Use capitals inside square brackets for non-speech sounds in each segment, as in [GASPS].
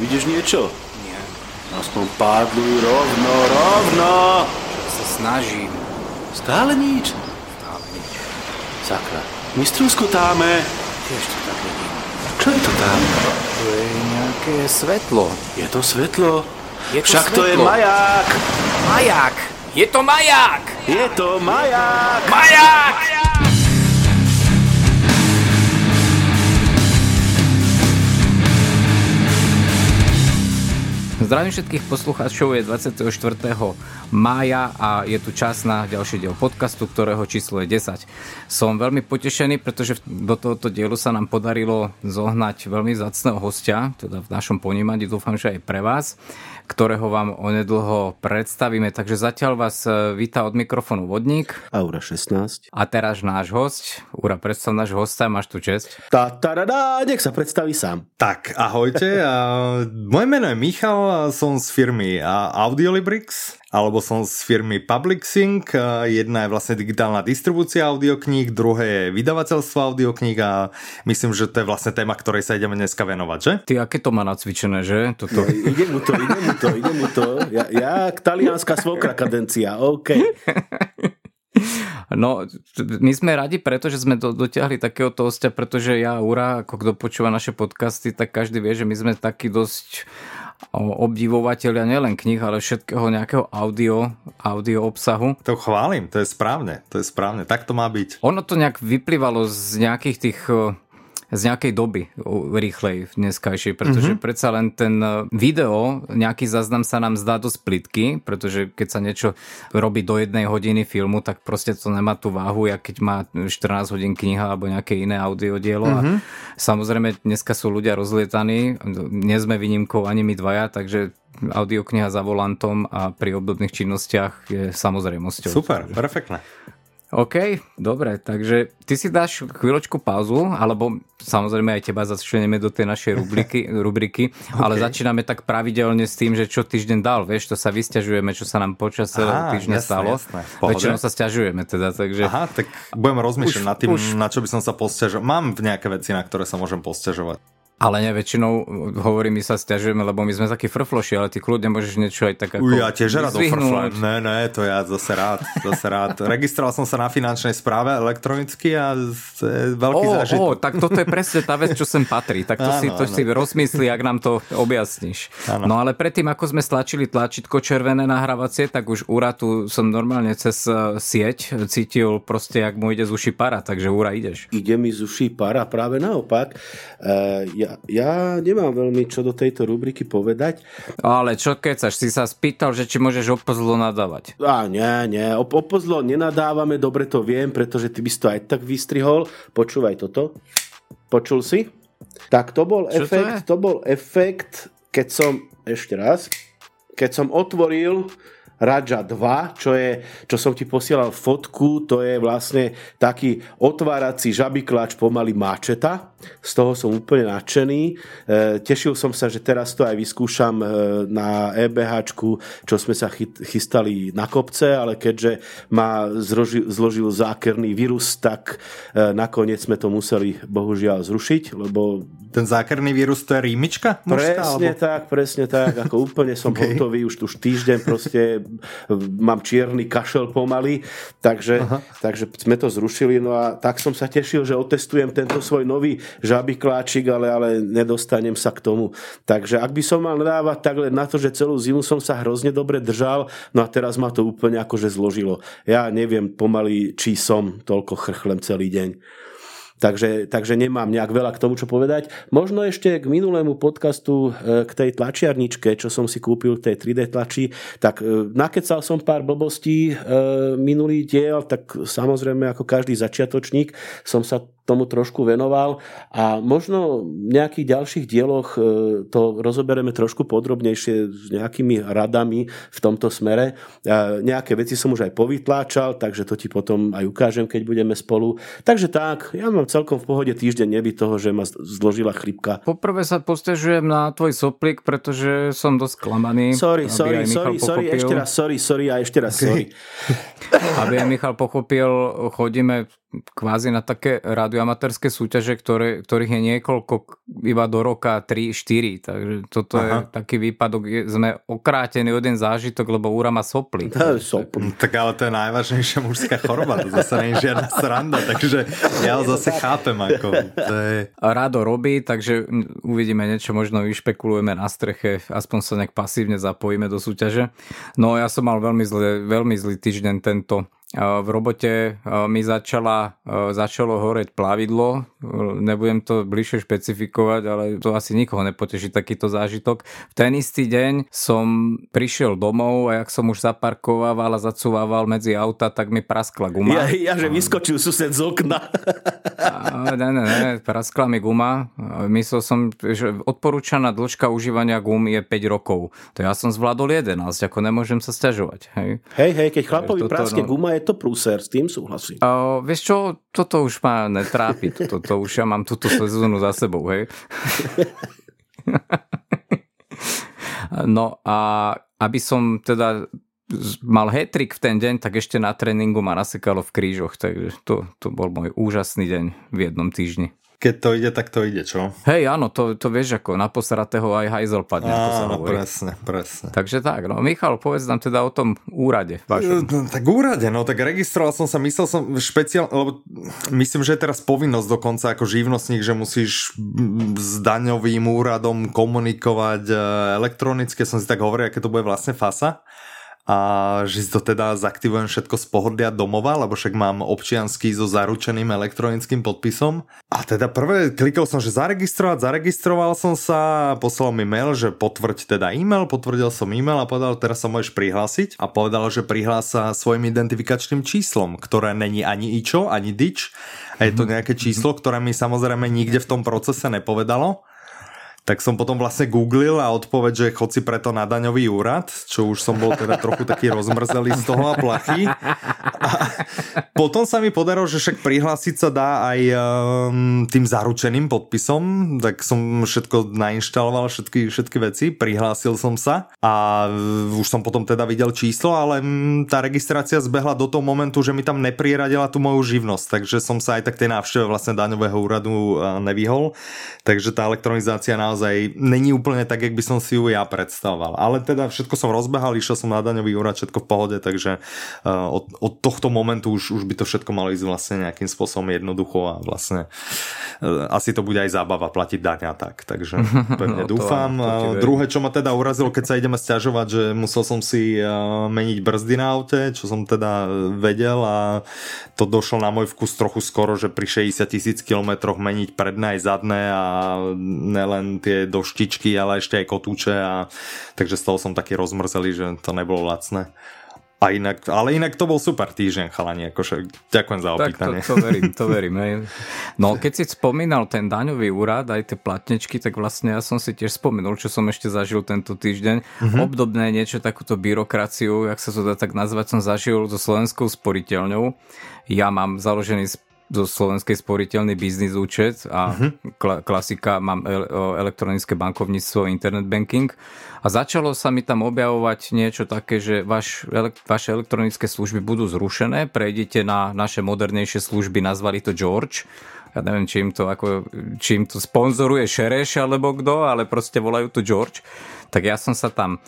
Vidíš niečo? Nie, Aspoň pádluj rovno, rovno! sa snažím. Stále nič? Stále nič. Sakra. My strúskotáme. Tiež to tak vidím. Čo je to tam? To je nejaké svetlo. Je to svetlo? Je to Však to je svetlo. maják! Maják! Je to maják! Je to maják! Maják! Zdravím všetkých poslucháčov, je 24. mája a je tu čas na ďalší diel podcastu, ktorého číslo je 10. Som veľmi potešený, pretože do tohoto dielu sa nám podarilo zohnať veľmi zacného hostia, teda v našom ponímaní, dúfam, že aj pre vás, ktorého vám onedlho predstavíme. Takže zatiaľ vás e, víta od mikrofónu Vodník Aura 16. a teraz náš host. Ura, predstav náš hosta, máš tu čest. Tá, taradá, nech sa predstaví sám. Tak, ahojte. A moje meno je Michal, a som z firmy a, Audiolibrix, alebo som z firmy Public Sync. A Jedna je vlastne digitálna distribúcia audiokníh, druhé je vydavateľstvo audiokníh a myslím, že to je vlastne téma, ktorej sa ideme dneska venovať, že? Ty, aké to má nacvičené, že? Toto... Ide mu to, ide mu to, ide mu to. Ja, ja talianská svokra kadencia, OK. No, my sme radi preto, že sme do, dotiahli takéhoto hostia, pretože ja, Ura, ako kto počúva naše podcasty, tak každý vie, že my sme takí dosť obdivovateľia nielen knih, ale všetkého nejakého audio, audio obsahu. To chválim, to je správne, to je správne, tak to má byť. Ono to nejak vyplývalo z nejakých tých z nejakej doby rýchlej dneskajšej, pretože mm-hmm. predsa len ten e, video, nejaký záznam sa nám zdá dosť plitky, pretože keď sa niečo robí do jednej hodiny filmu, tak proste to nemá tú váhu, jak keď má 14 hodín kniha alebo nejaké iné audiodielo mm-hmm. a samozrejme dneska sú ľudia rozlietaní, nie sme výnimkou ani my dvaja, takže audiokniha za volantom a pri obdobných činnostiach je samozrejmosťou. Super, perfektné. OK, dobre, takže ty si dáš chvíľočku pauzu, alebo samozrejme aj teba začleneme do tej našej rubriky, [LAUGHS] rubriky ale OK. začíname tak pravidelne s tým, že čo týždeň dal, vieš, to sa vysťažujeme, čo sa nám počas celého týždňa jasné, stalo. jasné. Pohode. Väčšinou sa stiažujeme teda, takže... Aha, tak budem rozmýšľať Už- nad tým, už. na čo by som sa posťažoval. Mám nejaké veci, na ktoré sa môžem posťažovať. Ale ne, väčšinou hovorí, my sa stiažujeme, lebo my sme takí frfloši, ale ty kľudne môžeš niečo aj tak ako ja tiež rád ofrflám. Ne, ne, to ja zase rád, zase rád. [LAUGHS] Registroval som sa na finančnej správe elektronicky a to je veľký Ó, zážitok. ó, tak toto je presne tá vec, čo sem patrí. Tak to, [LAUGHS] Áno, si, to áno. si rozmyslí, ak nám to objasníš. Áno. No ale predtým, ako sme stlačili tlačítko červené nahrávacie, tak už Ura tu som normálne cez eh, sieť cítil proste, jak mu ide z uši para, takže Ura ideš. Ide mi z uší para, práve naopak. Uh, ja, ja nemám veľmi čo do tejto rubriky povedať. Ale čo kecaš, si sa spýtal, že či môžeš opozlo nadávať. A nie, nie, o, o pozlo nenadávame, dobre to viem, pretože ty by si to aj tak vystrihol. Počúvaj toto. Počul si? Tak to bol Čo to efekt, je? to, bol efekt, keď som, ešte raz, keď som otvoril Raja 2, čo, je, čo som ti posielal fotku, to je vlastne taký otvárací žabiklač pomaly máčeta. Z toho som úplne nadšený. E, tešil som sa, že teraz to aj vyskúšam e, na EBH, čo sme sa chyt, chystali na kopce, ale keďže ma zroži, zložil zákerný vírus, tak e, nakoniec sme to museli bohužiaľ zrušiť, lebo Ten zákerný vírus, to je rímička? Presne tak, presne tak, ako úplne som. [LAUGHS] Okay. hotový, už, už týždeň proste mám čierny kašel pomaly, takže, takže sme to zrušili, no a tak som sa tešil, že otestujem tento svoj nový žabikláčik, ale, ale nedostanem sa k tomu. Takže ak by som mal nadávať tak len na to, že celú zimu som sa hrozne dobre držal, no a teraz ma to úplne akože zložilo. Ja neviem pomaly, či som toľko chrchlem celý deň. Takže, takže nemám nejak veľa k tomu, čo povedať. Možno ešte k minulému podcastu, e, k tej tlačiarničke, čo som si kúpil, tej 3D tlači, tak e, nakecal som pár blbostí e, minulý diel, tak samozrejme ako každý začiatočník som sa tomu trošku venoval a možno v nejakých ďalších dieloch e, to rozoberieme trošku podrobnejšie s nejakými radami v tomto smere. E, Nejaké veci som už aj povytláčal, takže to ti potom aj ukážem, keď budeme spolu. Takže tak, ja mám celkom v pohode týždeň neby toho, že ma zložila chrypka. Poprvé sa postežujem na tvoj soplik, pretože som dosť klamaný. Sorry, sorry, sorry, sorry, ešte raz sorry, sorry a ešte raz sorry. [LAUGHS] Aby aj Michal pochopil, chodíme kvázi na také radioamatérske súťaže, ktoré, ktorých je niekoľko iba do roka 3-4, takže toto Aha. je taký výpadok, je, sme okrátení jeden zážitok, lebo úra má soply. To je soply. Tak ale to je najvážnejšia mužská choroba, to zase nie je žiadna sranda, takže ja ho zase chápem ako. To je... Rado robí, takže uvidíme niečo, možno vyšpekulujeme na streche, aspoň sa nejak pasívne zapojíme do súťaže. No ja som mal veľmi zlý, veľmi zlý týždeň tento v robote mi začala, začalo horeť plavidlo, nebudem to bližšie špecifikovať, ale to asi nikoho nepoteší takýto zážitok. V ten istý deň som prišiel domov a jak som už zaparkovával a zacúvával medzi auta, tak mi praskla guma. Ja, ja že vyskočil sused z okna. A, ne, ne, ne, praskla mi guma. Myslel som, že odporúčaná dĺžka užívania gum je 5 rokov. To ja som zvládol 11, ako nemôžem sa stiažovať. Hej, hej, hej keď chlapovi praskne no... guma, je to prúser, s tým súhlasím. Uh, vieš čo, toto už ma netrápi, toto, to už ja mám túto sezónu za sebou, hej. [LAUGHS] no a aby som teda mal hetrik v ten deň, tak ešte na tréningu ma nasekalo v krížoch, takže to, to bol môj úžasný deň v jednom týždni keď to ide, tak to ide, čo? Hej, áno, to, to vieš ako, na posratého aj hajzel padne. Áno, presne, presne. Takže tak, no Michal, povedz nám teda o tom úrade. Vašom. No, tak úrade, no tak registroval som sa, myslel som špeciál, lebo myslím, že je teraz povinnosť dokonca ako živnostník, že musíš s daňovým úradom komunikovať e, elektronicky, som si tak hovoril, aké to bude vlastne fasa a že si to teda zaktivujem všetko z pohodlia domova, lebo však mám občiansky so zaručeným elektronickým podpisom. A teda prvé klikol som, že zaregistrovať, zaregistroval som sa, poslal mi mail, že potvrď teda e-mail, potvrdil som e-mail a povedal, teraz sa môžeš prihlásiť a povedal, že prihlása svojim identifikačným číslom, ktoré není ani ičo, ani dič a je to mhm. nejaké číslo, ktoré mi samozrejme nikde v tom procese nepovedalo tak som potom vlastne googlil a odpoveď, že chod si preto na daňový úrad, čo už som bol teda trochu taký rozmrzelý z toho a plachy. A potom sa mi podarilo, že však prihlásiť sa dá aj um, tým zaručeným podpisom, tak som všetko nainštaloval, všetky, všetky veci, prihlásil som sa a už som potom teda videl číslo, ale um, tá registrácia zbehla do toho momentu, že mi tam nepriradila tú moju živnosť, takže som sa aj tak tej návšteve vlastne daňového úradu uh, nevyhol, takže tá elektronizácia na naozaj není úplne tak, jak by som si ju ja predstavoval. Ale teda všetko som rozbehal, išiel som na daňový úrad, všetko v pohode, takže uh, od, od tohto momentu už, už by to všetko malo ísť vlastne nejakým spôsobom jednoducho a vlastne uh, asi to bude aj zábava platiť daň a tak. Takže [LAUGHS] pevne no, dúfam. To, to Druhé, čo ma teda urazilo, keď sa ideme stiažovať, že musel som si uh, meniť brzdy na aute, čo som teda vedel a to došlo na môj vkus trochu skoro, že pri 60 tisíc kilometroch meniť predné aj zadné a nelen tie doštičky, ale ešte aj kotúče a takže z toho som taký rozmrzelý, že to nebolo lacné. A inak, ale inak to bol super týždeň, chalani, akože ďakujem za opýtanie. Tak to, to verím, to verím. Hej. No keď si spomínal ten daňový úrad, aj tie platnečky, tak vlastne ja som si tiež spomenul, čo som ešte zažil tento týždeň. Mm-hmm. Obdobné niečo, takúto byrokraciu, jak sa to dá tak nazvať, som zažil so slovenskou sporiteľňou. Ja mám založený zo slovenskej sporiteľný biznis účet a uh-huh. kla- klasika mám elektronické bankovníctvo, internet banking a začalo sa mi tam objavovať niečo také, že vaš, ele- vaše elektronické služby budú zrušené, prejdete na naše modernejšie služby, nazvali to George ja neviem, či im to, ako, či im to sponzoruje Šereš alebo kto, ale proste volajú to George. Tak ja som sa tam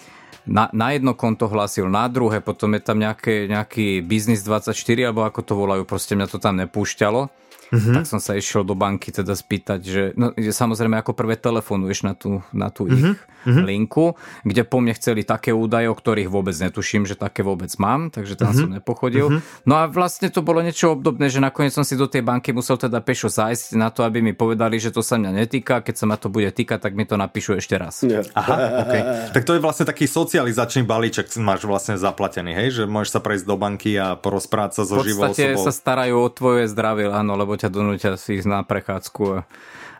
na, na jedno konto hlásil, na druhé, potom je tam nejaké, nejaký Business 24, alebo ako to volajú, proste mňa to tam nepúšťalo mm-hmm. tak som sa išiel do banky teda spýtať, že no, samozrejme ako prvé telefonuješ na tú, na tú mm-hmm. ich mm-hmm. linku, kde po mne chceli také údaje, o ktorých vôbec netuším, že také vôbec mám, takže tam mm-hmm. som nepochodil. Mm-hmm. No a vlastne to bolo niečo obdobné, že nakoniec som si do tej banky musel teda pešo zájsť na to, aby mi povedali, že to sa mňa netýka, keď sa ma to bude týkať, tak mi to napíšu ešte raz. Yeah. Aha, okay. Tak to je vlastne taký socializačný balíček, máš vlastne zaplatený, hej, že môžeš sa prejsť do banky a porozprávať sa so živou osobou. sa starajú o tvoje zdravie, áno, lebo ťa donúťa si ísť na prechádzku a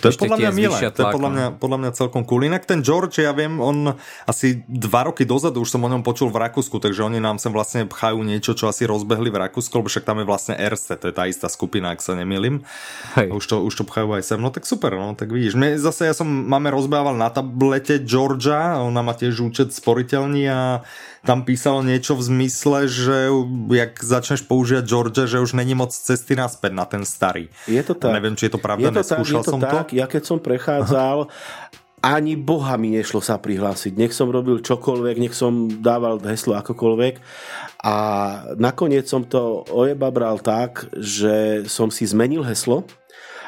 To je podľa mňa milé, to je podľa mňa, podľa mňa celkom cool. Inak ten George, ja viem, on asi dva roky dozadu už som o ňom počul v Rakúsku, takže oni nám sem vlastne pchajú niečo, čo asi rozbehli v Rakúsku, lebo však tam je vlastne RC, to je tá istá skupina, ak sa nemýlim. Hej. Už to, už to pchajú aj sem, no tak super, no tak vidíš. My zase ja som, máme rozbehával na tablete Georgia, ona má tiež účet sporiteľný a tam písalo niečo v zmysle, že jak začneš používať Georgia, že už není moc cesty naspäť na ten starý. Je to tak. Neviem, či je to pravda, je to neskúšal tak, je to som tak. to. Ja keď som prechádzal, Aha. ani boha mi nešlo sa prihlásiť. Nech som robil čokoľvek, nech som dával heslo akokoľvek. A nakoniec som to ojeba bral tak, že som si zmenil heslo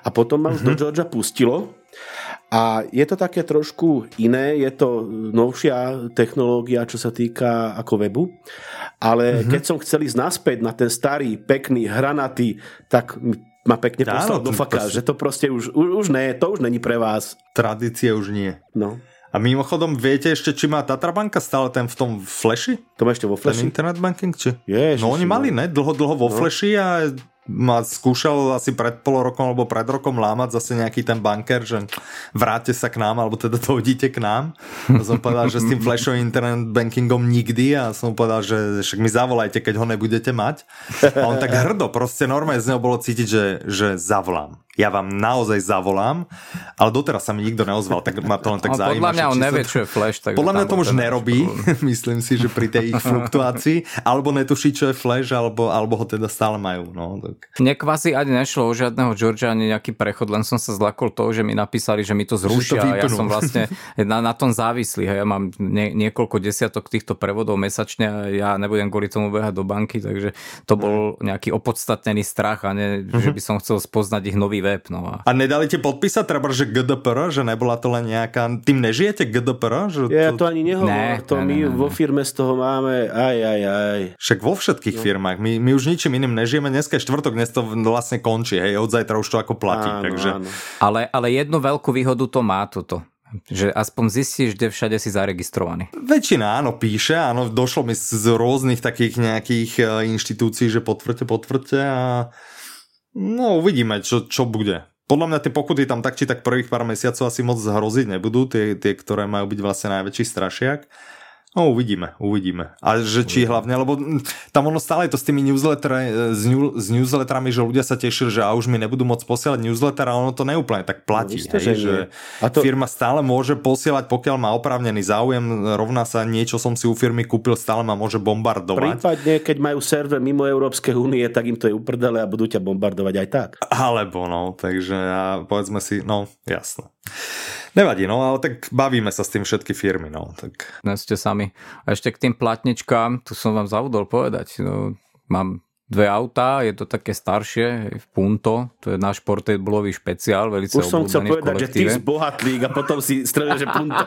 a potom ma už mm-hmm. do Georgia pustilo a je to také trošku iné, je to novšia technológia, čo sa týka ako webu, ale mm-hmm. keď som chcel ísť naspäť na ten starý, pekný, hranatý, tak ma pekne poslal do faka, proste... že to proste už, už, už ne, to už není pre vás. Tradície už nie. No. A mimochodom, viete ešte, či má Tatrabanka stále ten v tom flashi? To má ešte vo flashi? Ten internet banking, či? Ježiši, no oni mali, ne? Dlho, dlho vo no. flashi a ma skúšal asi pred pol rokom alebo pred rokom lámať zase nejaký ten banker, že vráte sa k nám, alebo teda [LAUGHS] to hodíte k nám. A som povedal, že s tým flashovým internet bankingom nikdy a som povedal, že však mi zavolajte, keď ho nebudete mať. A on tak hrdo, proste normálne z neho bolo cítiť, že, že zavolám ja vám naozaj zavolám, ale doteraz sa mi nikto neozval, tak ma to len tak zaujíma. Podľa mňa on nevie, čo je flash. Tak podľa mňa to už nerobí, [LAUGHS] myslím si, že pri tej ich fluktuácii, alebo netuší, čo je flash, alebo, alebo ho teda stále majú. No, tak. Mne kvasi ani nešlo o žiadneho Georgia, ani nejaký prechod, len som sa zlakol toho, že mi napísali, že mi to zrušia to a ja som vlastne [LAUGHS] na, na tom závislý. Hej. Ja mám nie, niekoľko desiatok týchto prevodov mesačne a ja nebudem kvôli tomu behať do banky, takže to bol nejaký opodstatnený strach a ne, že mhm. by som chcel spoznať ich nový web. No a... a nedali ti podpísať treba, že GDPR, že nebola to len nejaká... Tým nežijete GDPR? Že ja to... to ani nehovor, ne, to ne, my ne, ne. vo firme z toho máme aj, aj, aj. Však vo všetkých no. firmách, my, my už ničím iným nežijeme, dneska je štvrtok, dnes to vlastne končí, hej, od zajtra už to ako platí, áno, takže... Áno. Ale, ale jednu veľkú výhodu to má toto že aspoň zistíš, kde všade si zaregistrovaný. Väčšina áno píše, áno, došlo mi z rôznych takých nejakých e, inštitúcií, že potvrďte, potvrďte a No uvidíme, čo, čo bude. Podľa mňa tie pokuty tam tak či tak prvých pár mesiacov asi moc hroziť nebudú, tie, tie ktoré majú byť vlastne najväčší strašiak. No uvidíme, uvidíme. A že či hlavne, lebo tam ono stále je to s tými newsletterami, s, new, s newsletterami, že ľudia sa tešili, že a už mi nebudú môcť posielať newsletter a ono to neúplne tak platí. No, hej, že a to... firma stále môže posielať, pokiaľ má oprávnený záujem, rovná sa niečo som si u firmy kúpil, stále ma môže bombardovať. Prípadne, keď majú server mimo Európskej únie, tak im to je uprdele a budú ťa bombardovať aj tak. Alebo no, takže a povedzme si, no jasno. Nevadí, no ale tak bavíme sa s tým všetky firmy, no. Tak... No ste sami. A ešte k tým platničkám, tu som vám zavudol povedať. No, mám dve autá, je to také staršie, v Punto, to je náš portablový špeciál, veľmi Už som chcel povedať, že ty zbohatlík a potom si strelil, že Punto.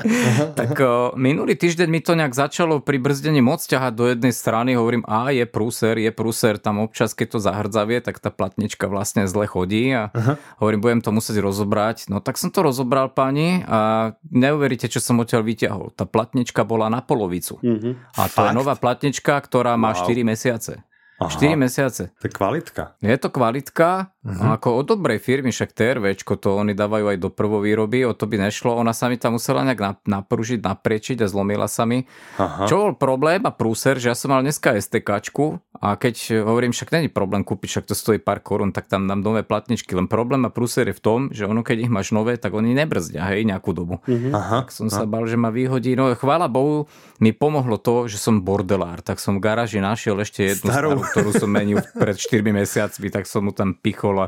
[LAUGHS] tak minulý týždeň mi to nejak začalo pri brzdení moc ťahať do jednej strany, hovorím, a je prúser, je prúser, tam občas, keď to zahrdzavie, tak tá platnička vlastne zle chodí a Aha. hovorím, budem to musieť rozobrať. No tak som to rozobral, pani, a neuveríte, čo som odtiaľ vyťahol. Tá platnička bola na polovicu. Mm-hmm. A to Fakt? je nová platnička, ktorá má wow. 4 mesiace. Aha, 4 mesiace. To je kvalitka. Je to kvalitka, uh-huh. ako od dobrej firmy, však TRVčko, to oni dávajú aj do prvovýroby, o to by nešlo. Ona sa mi tam musela nejak napružiť, napriečiť a zlomila sa mi. Aha. Čo bol problém a prúser, že ja som mal dneska STKčku a keď hovorím, však není problém kúpiť, však to stojí pár korún, tak tam dám nové platničky. Len problém a prúser je v tom, že ono keď ich máš nové, tak oni nebrzdia, hej, nejakú dobu. Uh-huh. Aha. Tak som Aha. sa bal, že ma vyhodí. No chvála Bohu, mi pomohlo to, že som bordelár, tak som v garáži našiel ešte jednu starú, starú ktorú som menil pred [LAUGHS] 4 mesiacmi, tak som mu tam pichol a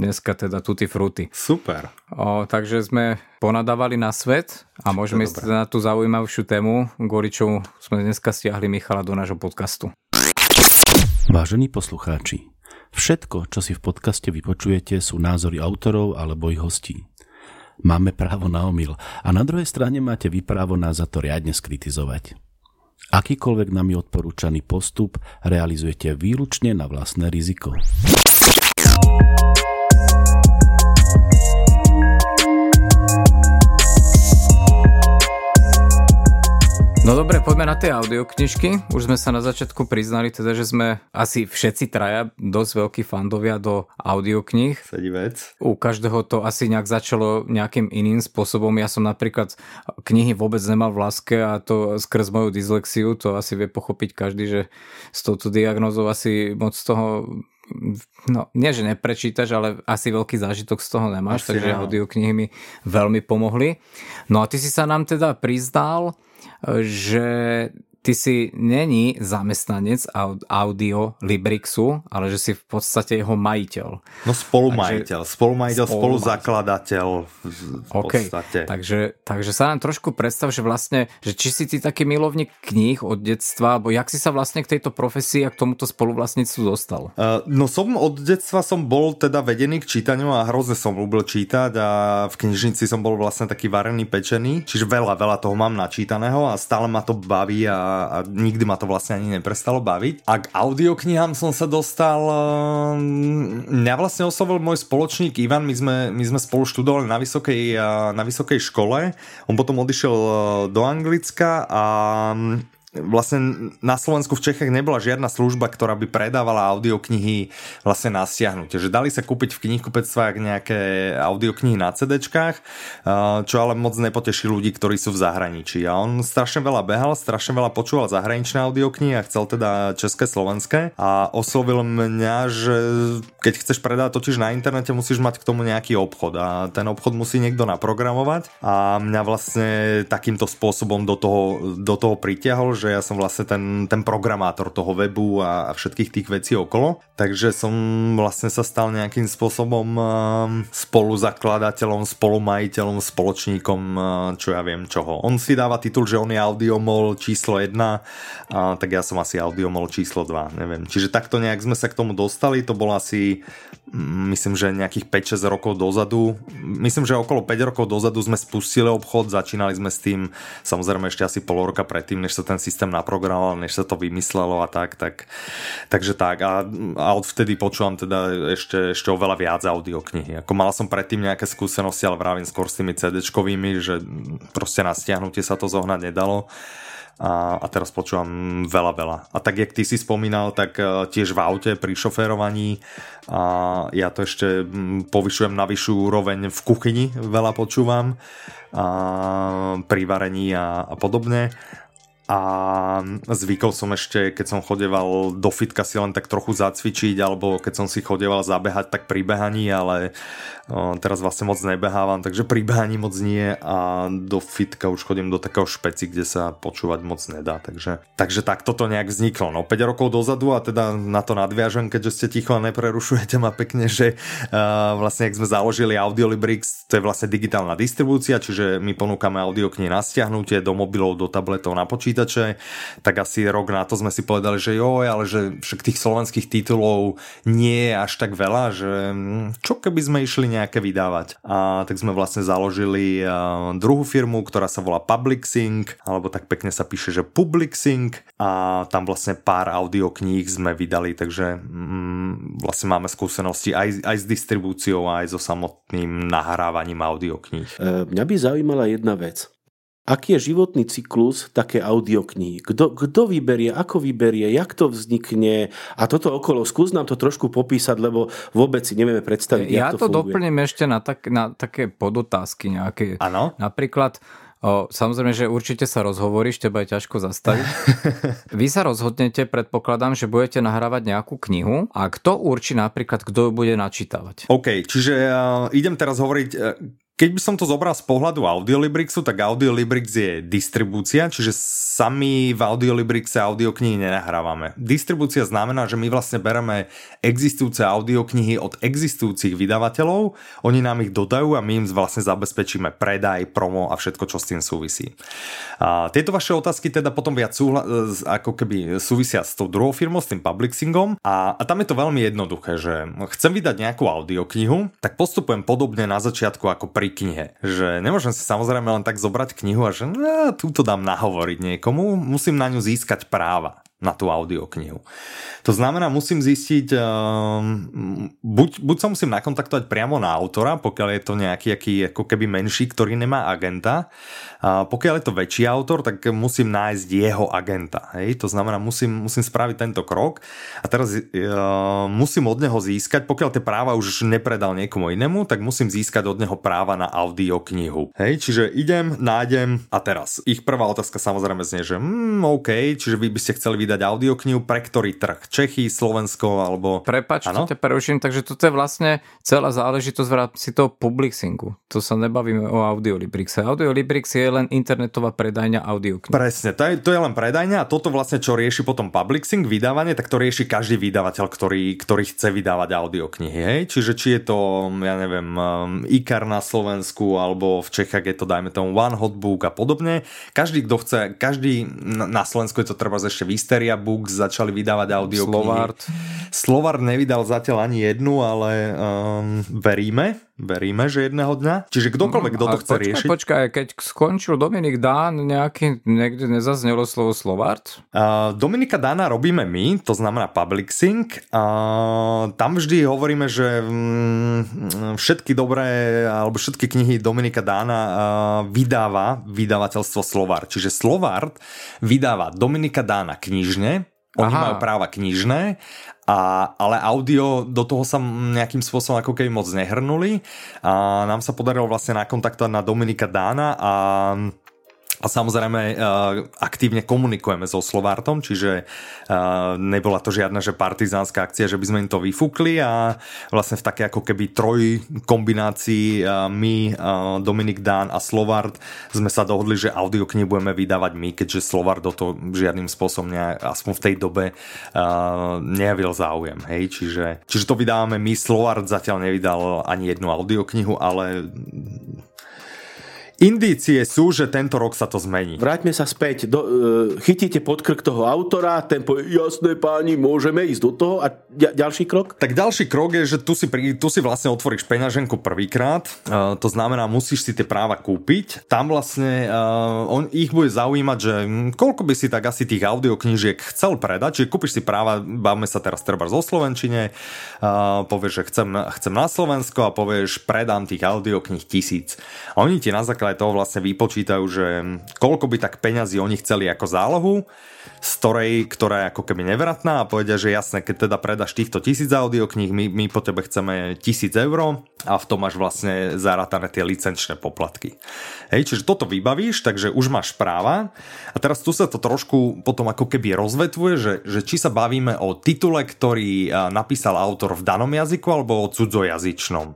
dneska teda tutti fruty. Super. O, takže sme ponadávali na svet a môžeme ísť na tú zaujímavšiu tému, kvôli čomu sme dneska stiahli Michala do nášho podcastu. Vážení poslucháči, všetko, čo si v podcaste vypočujete, sú názory autorov alebo ich hostí. Máme právo na omyl a na druhej strane máte vy právo nás za to riadne skritizovať. Akýkoľvek nami odporúčaný postup realizujete výlučne na vlastné riziko. No dobre, poďme na tie audioknižky. Už sme sa na začiatku priznali teda, že sme asi všetci traja dosť veľkí fandovia do audiokníh. Sedí vec. U každého to asi nejak začalo nejakým iným spôsobom. Ja som napríklad knihy vôbec nemal v láske a to skrz moju dyslexiu, to asi vie pochopiť každý, že s touto diagnózou asi moc toho no, nie že neprečítaš, ale asi veľký zážitok z toho nemáš, asi takže no. audioknihy mi veľmi pomohli. No a ty si sa nám teda priznal, že ty si není zamestnanec audio Librixu, ale že si v podstate jeho majiteľ. No spolumajiteľ, takže, spolumajiteľ, spoluzakladateľ v okay. podstate. Takže, takže sa nám trošku predstav, že vlastne, že či si ty taký milovník kníh od detstva, alebo jak si sa vlastne k tejto profesii a k tomuto spoluvlastníctvu dostal? Uh, no som od detstva som bol teda vedený k čítaniu a hrozne som ľúbil čítať a v knižnici som bol vlastne taký varený, pečený, čiže veľa, veľa toho mám načítaného a stále ma to baví a a nikdy ma to vlastne ani neprestalo baviť. A k audioknihám som sa dostal... Ehm, mňa vlastne oslovil môj spoločník Ivan, my sme, my sme spolu študovali na vysokej, na vysokej škole. On potom odišiel e, do Anglicka a vlastne na Slovensku v Čechách nebola žiadna služba, ktorá by predávala audioknihy vlastne na stiahnutie. Že dali sa kúpiť v knihkupectvách nejaké audioknihy na CDčkách, čo ale moc nepoteší ľudí, ktorí sú v zahraničí. A on strašne veľa behal, strašne veľa počúval zahraničné audioknihy a chcel teda české, slovenské a oslovil mňa, že keď chceš predať totiž na internete, musíš mať k tomu nejaký obchod a ten obchod musí niekto naprogramovať a mňa vlastne takýmto spôsobom do toho, do toho pritiahol, že že ja som vlastne ten, ten programátor toho webu a, a všetkých tých vecí okolo. Takže som vlastne sa stal nejakým spôsobom uh, spoluzakladateľom, spolumajiteľom, spoločníkom, uh, čo ja viem čoho. On si dáva titul, že on je audiomol číslo 1, uh, tak ja som asi audiomol číslo 2, neviem. Čiže takto nejak sme sa k tomu dostali, to bolo asi myslím, že nejakých 5-6 rokov dozadu, myslím, že okolo 5 rokov dozadu sme spustili obchod, začínali sme s tým samozrejme ešte asi pol roka predtým, než sa ten systém naprogramoval, než sa to vymyslelo a tak, tak takže tak. A, a odvtedy počúvam teda ešte, ešte oveľa viac audioknihy. Ako mal som predtým nejaké skúsenosti, ale vravím skôr s tými CD-čkovými, že proste na stiahnutie sa to zohnať nedalo. A, a teraz počúvam veľa, veľa. A tak, jak ty si spomínal, tak uh, tiež v aute pri šoférovaní. A ja to ešte povyšujem na vyššiu úroveň v kuchyni, veľa počúvam. A, pri varení a, a podobne a zvykol som ešte, keď som chodeval do fitka si len tak trochu zacvičiť, alebo keď som si chodeval zabehať, tak pri behaní, ale o, teraz vlastne moc nebehávam, takže pri behaní moc nie. A do fitka už chodím do takého špeci, kde sa počúvať moc nedá, takže, takže tak toto nejak vzniklo. No 5 rokov dozadu a teda na to nadviažem, keďže ste ticho a neprerušujete ma pekne, že uh, vlastne ak sme založili Audiolibrix, to je vlastne digitálna distribúcia, čiže my ponúkame audioknihy na stiahnutie do mobilov, do tabletov, na počítač počítače, tak asi rok na to sme si povedali, že jo, ale že však tých slovenských titulov nie je až tak veľa, že hm, čo keby sme išli nejaké vydávať. A tak sme vlastne založili druhú firmu, ktorá sa volá Publixing, alebo tak pekne sa píše, že Publixing a tam vlastne pár audiokníh sme vydali, takže mm, vlastne máme skúsenosti aj, aj s distribúciou, aj so samotným nahrávaním audiokníh. E, mňa by zaujímala jedna vec. Aký je životný cyklus také audioknihy? Kto, kto vyberie, ako vyberie, jak to vznikne a toto okolo. Skús nám to trošku popísať, lebo vôbec si nevieme predstaviť, Ja to, to doplním ešte na, tak, na také podotázky nejaké. Áno. Napríklad, O, samozrejme, že určite sa rozhovoríš, teba je ťažko zastaviť. [LAUGHS] Vy sa rozhodnete, predpokladám, že budete nahrávať nejakú knihu a kto určí napríklad, kto ju bude načítavať? OK, čiže uh, idem teraz hovoriť, uh, keď by som to zobral z pohľadu Audiolibrixu, tak Audiolibrix je distribúcia, čiže sami v Audiolibrixe audioknihy nenahrávame. Distribúcia znamená, že my vlastne bereme existujúce audioknihy od existujúcich vydavateľov, oni nám ich dodajú a my im vlastne zabezpečíme predaj, promo a všetko, čo s tým súvisí. A tieto vaše otázky teda potom viac súhla, ako keby súvisia s tou druhou firmou, s tým publixingom a, a tam je to veľmi jednoduché, že chcem vydať nejakú audioknihu, tak postupujem podobne na začiatku ako pri pri knihe. Že nemôžem si samozrejme len tak zobrať knihu a že no, túto dám nahovoriť niekomu, musím na ňu získať práva. Na tú audioknihu. To znamená, musím zistiť, uh, buď, buď sa musím nakontaktovať priamo na autora, pokiaľ je to nejaký aký, ako keby menší, ktorý nemá agenta. Pokiaľ je to väčší autor, tak musím nájsť jeho agenta. Hej? To znamená, musím, musím spraviť tento krok a teraz uh, musím od neho získať, pokiaľ tie práva už nepredal niekomu inému, tak musím získať od neho práva na audioknihu. Hej? Čiže idem, nájdem a teraz. Ich prvá otázka samozrejme znie, že mm, OK, čiže vy by ste chceli vydať audioknihu pre ktorý trh? Čechy, Slovensko alebo... Prepač, ano? ťa preruším, takže toto je vlastne celá záležitosť v rámci toho publixingu. To sa nebavíme o Audiolibrixe. Audiolibrix je len internetová predajňa audiokníh. Presne, to je, to je len predajňa a toto vlastne, čo rieši potom publixing, vydávanie, tak to rieši každý vydavateľ, ktorý, ktorý chce vydávať audioknihy. Hej? Čiže či je to, ja neviem, um, IKAR na Slovensku alebo v Čechách je to, dajme tomu, One Hotbook a podobne. Každý, kto chce, každý na Slovensku je to treba ešte Visteria Books, začali vydávať audioknihy. Slovart. Slovart nevydal zatiaľ ani jednu, ale um, veríme, veríme, že jedného dňa. Čiže kdokoľvek, kto to chce počkaj, riešiť. Počkaj, keď skončil Dominik Dán, nejaký, niekde nezaznelo slovo Slovart? Uh, Dominika Dána robíme my, to znamená Publixing. Uh, tam vždy hovoríme, že um, všetky dobré, alebo všetky knihy Dominika Dána uh, vydáva vydavateľstvo Slovart. Čiže Slovart vydáva Dominika Dána knižne, oni Aha. majú práva knižné, a, ale audio do toho sa nejakým spôsobom ako keby moc nehrnuli. A nám sa podarilo vlastne nakontaktovať na Dominika Dána a a samozrejme uh, aktívne komunikujeme so Slovartom, čiže uh, nebola to žiadna že partizánska akcia, že by sme im to vyfúkli a vlastne v také ako keby troj kombinácii uh, my, Dominik Dán a Slovart sme sa dohodli, že audioknihy budeme vydávať my, keďže Slovart do toho žiadnym spôsobom ne, aspoň v tej dobe nejavil záujem. Hej? Čiže, čiže to vydávame my, Slovart zatiaľ nevydal ani jednu audioknihu, ale Indície sú, že tento rok sa to zmení. Vráťme sa späť. Do, uh, chytíte podkrk toho autora, ten povie, jasné páni, môžeme ísť do toho. A ďalší krok? Tak ďalší krok je, že tu si, tu si vlastne otvoríš peňaženku prvýkrát. Uh, to znamená, musíš si tie práva kúpiť. Tam vlastne uh, on, ich bude zaujímať, že hm, koľko by si tak asi tých audioknížiek chcel predať. Čiže kúpiš si práva, bavme sa teraz treba zo Slovenčine, uh, povieš, že chcem, chcem na Slovensko a povieš, predám tých audiokníh tisíc. A oni ti na základe základe toho vlastne vypočítajú, že koľko by tak peňazí oni chceli ako zálohu, z ktorej, ktorá je ako keby nevratná a povedia, že jasne, keď teda predáš týchto tisíc audiokníh, my, my po tebe chceme tisíc eur a v tom máš vlastne zarátané tie licenčné poplatky. Hej, čiže toto vybavíš, takže už máš práva a teraz tu sa to trošku potom ako keby rozvetvuje, že, že či sa bavíme o titule, ktorý napísal autor v danom jazyku alebo o cudzojazyčnom.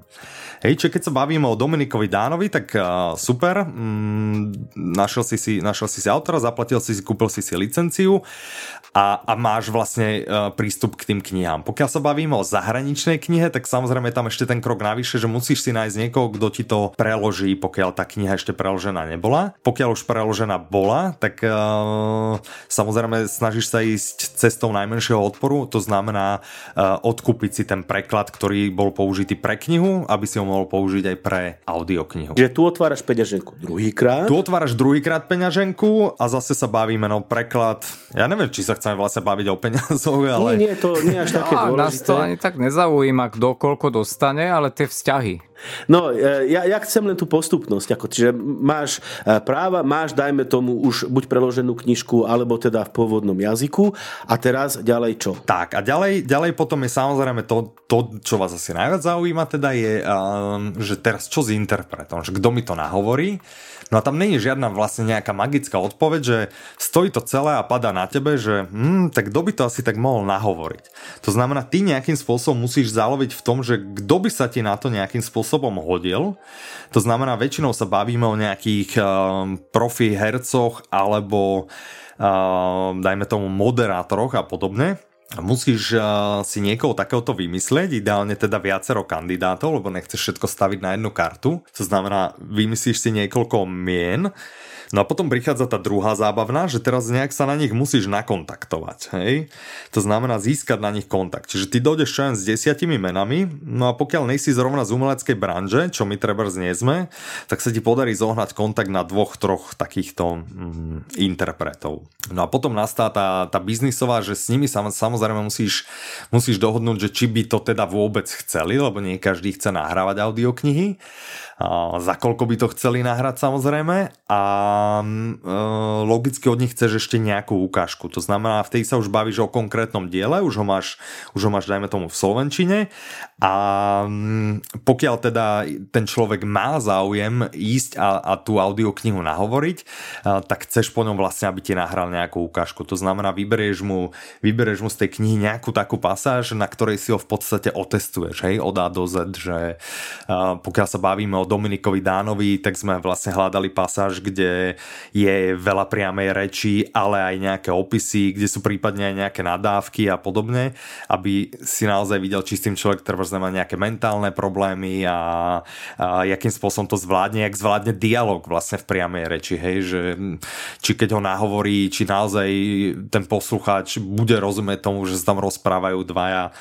Hej, čiže keď sa bavíme o Dominikovi Dánovi, tak uh, super, mm, našiel, si si, našiel si si autora, zaplatil si si, kúpil si si licenciu a, a máš vlastne uh, prístup k tým knihám. Pokiaľ sa bavíme o zahraničnej knihe, tak samozrejme tam ešte ten krok navyše, že musíš si nájsť niekoho, kto ti to preloží, pokiaľ tá kniha ešte preložená nebola. Pokiaľ už preložená bola, tak uh, samozrejme snažíš sa ísť cestou najmenšieho odporu, to znamená uh, odkúpiť si ten preklad, ktorý bol použitý pre knihu, aby si ho mohol použiť aj pre audioknihu. Čiže tu otváraš peňaženku druhýkrát. Tu otváraš druhýkrát peňaženku a zase sa bavíme, no preklad, ja neviem, či sa chceme vlastne baviť o peniazoch, ale... Nie, nie, to nie až také no, dôležité. Nás to ani tak nezaujíma, kto koľko dostane, ale tie vzťahy. No, e, ja, ja chcem len tú postupnosť. Ako, čiže máš e, práva, máš, dajme tomu, už buď preloženú knižku, alebo teda v pôvodnom jazyku. A teraz ďalej čo? Tak, a ďalej, ďalej potom je samozrejme to, to, čo vás asi najviac zaujíma, teda je, um, že teraz čo s interpretom, že kto mi to nahovorí. No a tam není žiadna vlastne nejaká magická odpoveď, že stojí to celé a padá na tebe, že hm, tak kto by to asi tak mohol nahovoriť. To znamená, ty nejakým spôsobom musíš zaloviť v tom, že kto by sa ti na to nejakým spôsobom hodil. To znamená, väčšinou sa bavíme o nejakých um, profi hercoch alebo uh, dajme tomu moderátoroch a podobne musíš uh, si niekoho takéhoto vymyslieť, ideálne teda viacero kandidátov, lebo nechceš všetko staviť na jednu kartu. To znamená, vymyslíš si niekoľko mien, No a potom prichádza tá druhá zábavná, že teraz nejak sa na nich musíš nakontaktovať, hej? To znamená získať na nich kontakt. Čiže ty dojdeš čo s desiatimi menami, no a pokiaľ nejsi zrovna z umeleckej branže, čo my treba nie sme, tak sa ti podarí zohnať kontakt na dvoch, troch takýchto mm, interpretov. No a potom nastá tá, tá biznisová, že s nimi sam, samozrejme musíš, musíš dohodnúť, že či by to teda vôbec chceli, lebo nie každý chce nahrávať audioknihy za koľko by to chceli nahrať samozrejme a mm, e, logicky od nich chceš ešte nejakú ukážku. To znamená, v tej sa už bavíš o konkrétnom diele, už ho máš, už ho máš dajme tomu v Slovenčine a mm, pokiaľ teda ten človek má záujem ísť a, a tú audioknihu nahovoriť, a, tak chceš po ňom vlastne, aby ti nahral nejakú ukážku. To znamená, vyberieš mu, vyberieš mu z tej knihy nejakú takú pasáž, na ktorej si ho v podstate otestuješ, hej, od A do Z, že a, pokiaľ sa bavíme o Dominikovi Dánovi, tak sme vlastne hľadali pasáž, kde je veľa priamej reči, ale aj nejaké opisy, kde sú prípadne aj nejaké nadávky a podobne, aby si naozaj videl, či s tým človek trvá má nejaké mentálne problémy a, a jakým spôsobom to zvládne, jak zvládne dialog vlastne v priamej reči, hej, že či keď ho nahovorí, či naozaj ten poslucháč bude rozumieť tomu, že sa tam rozprávajú dvaja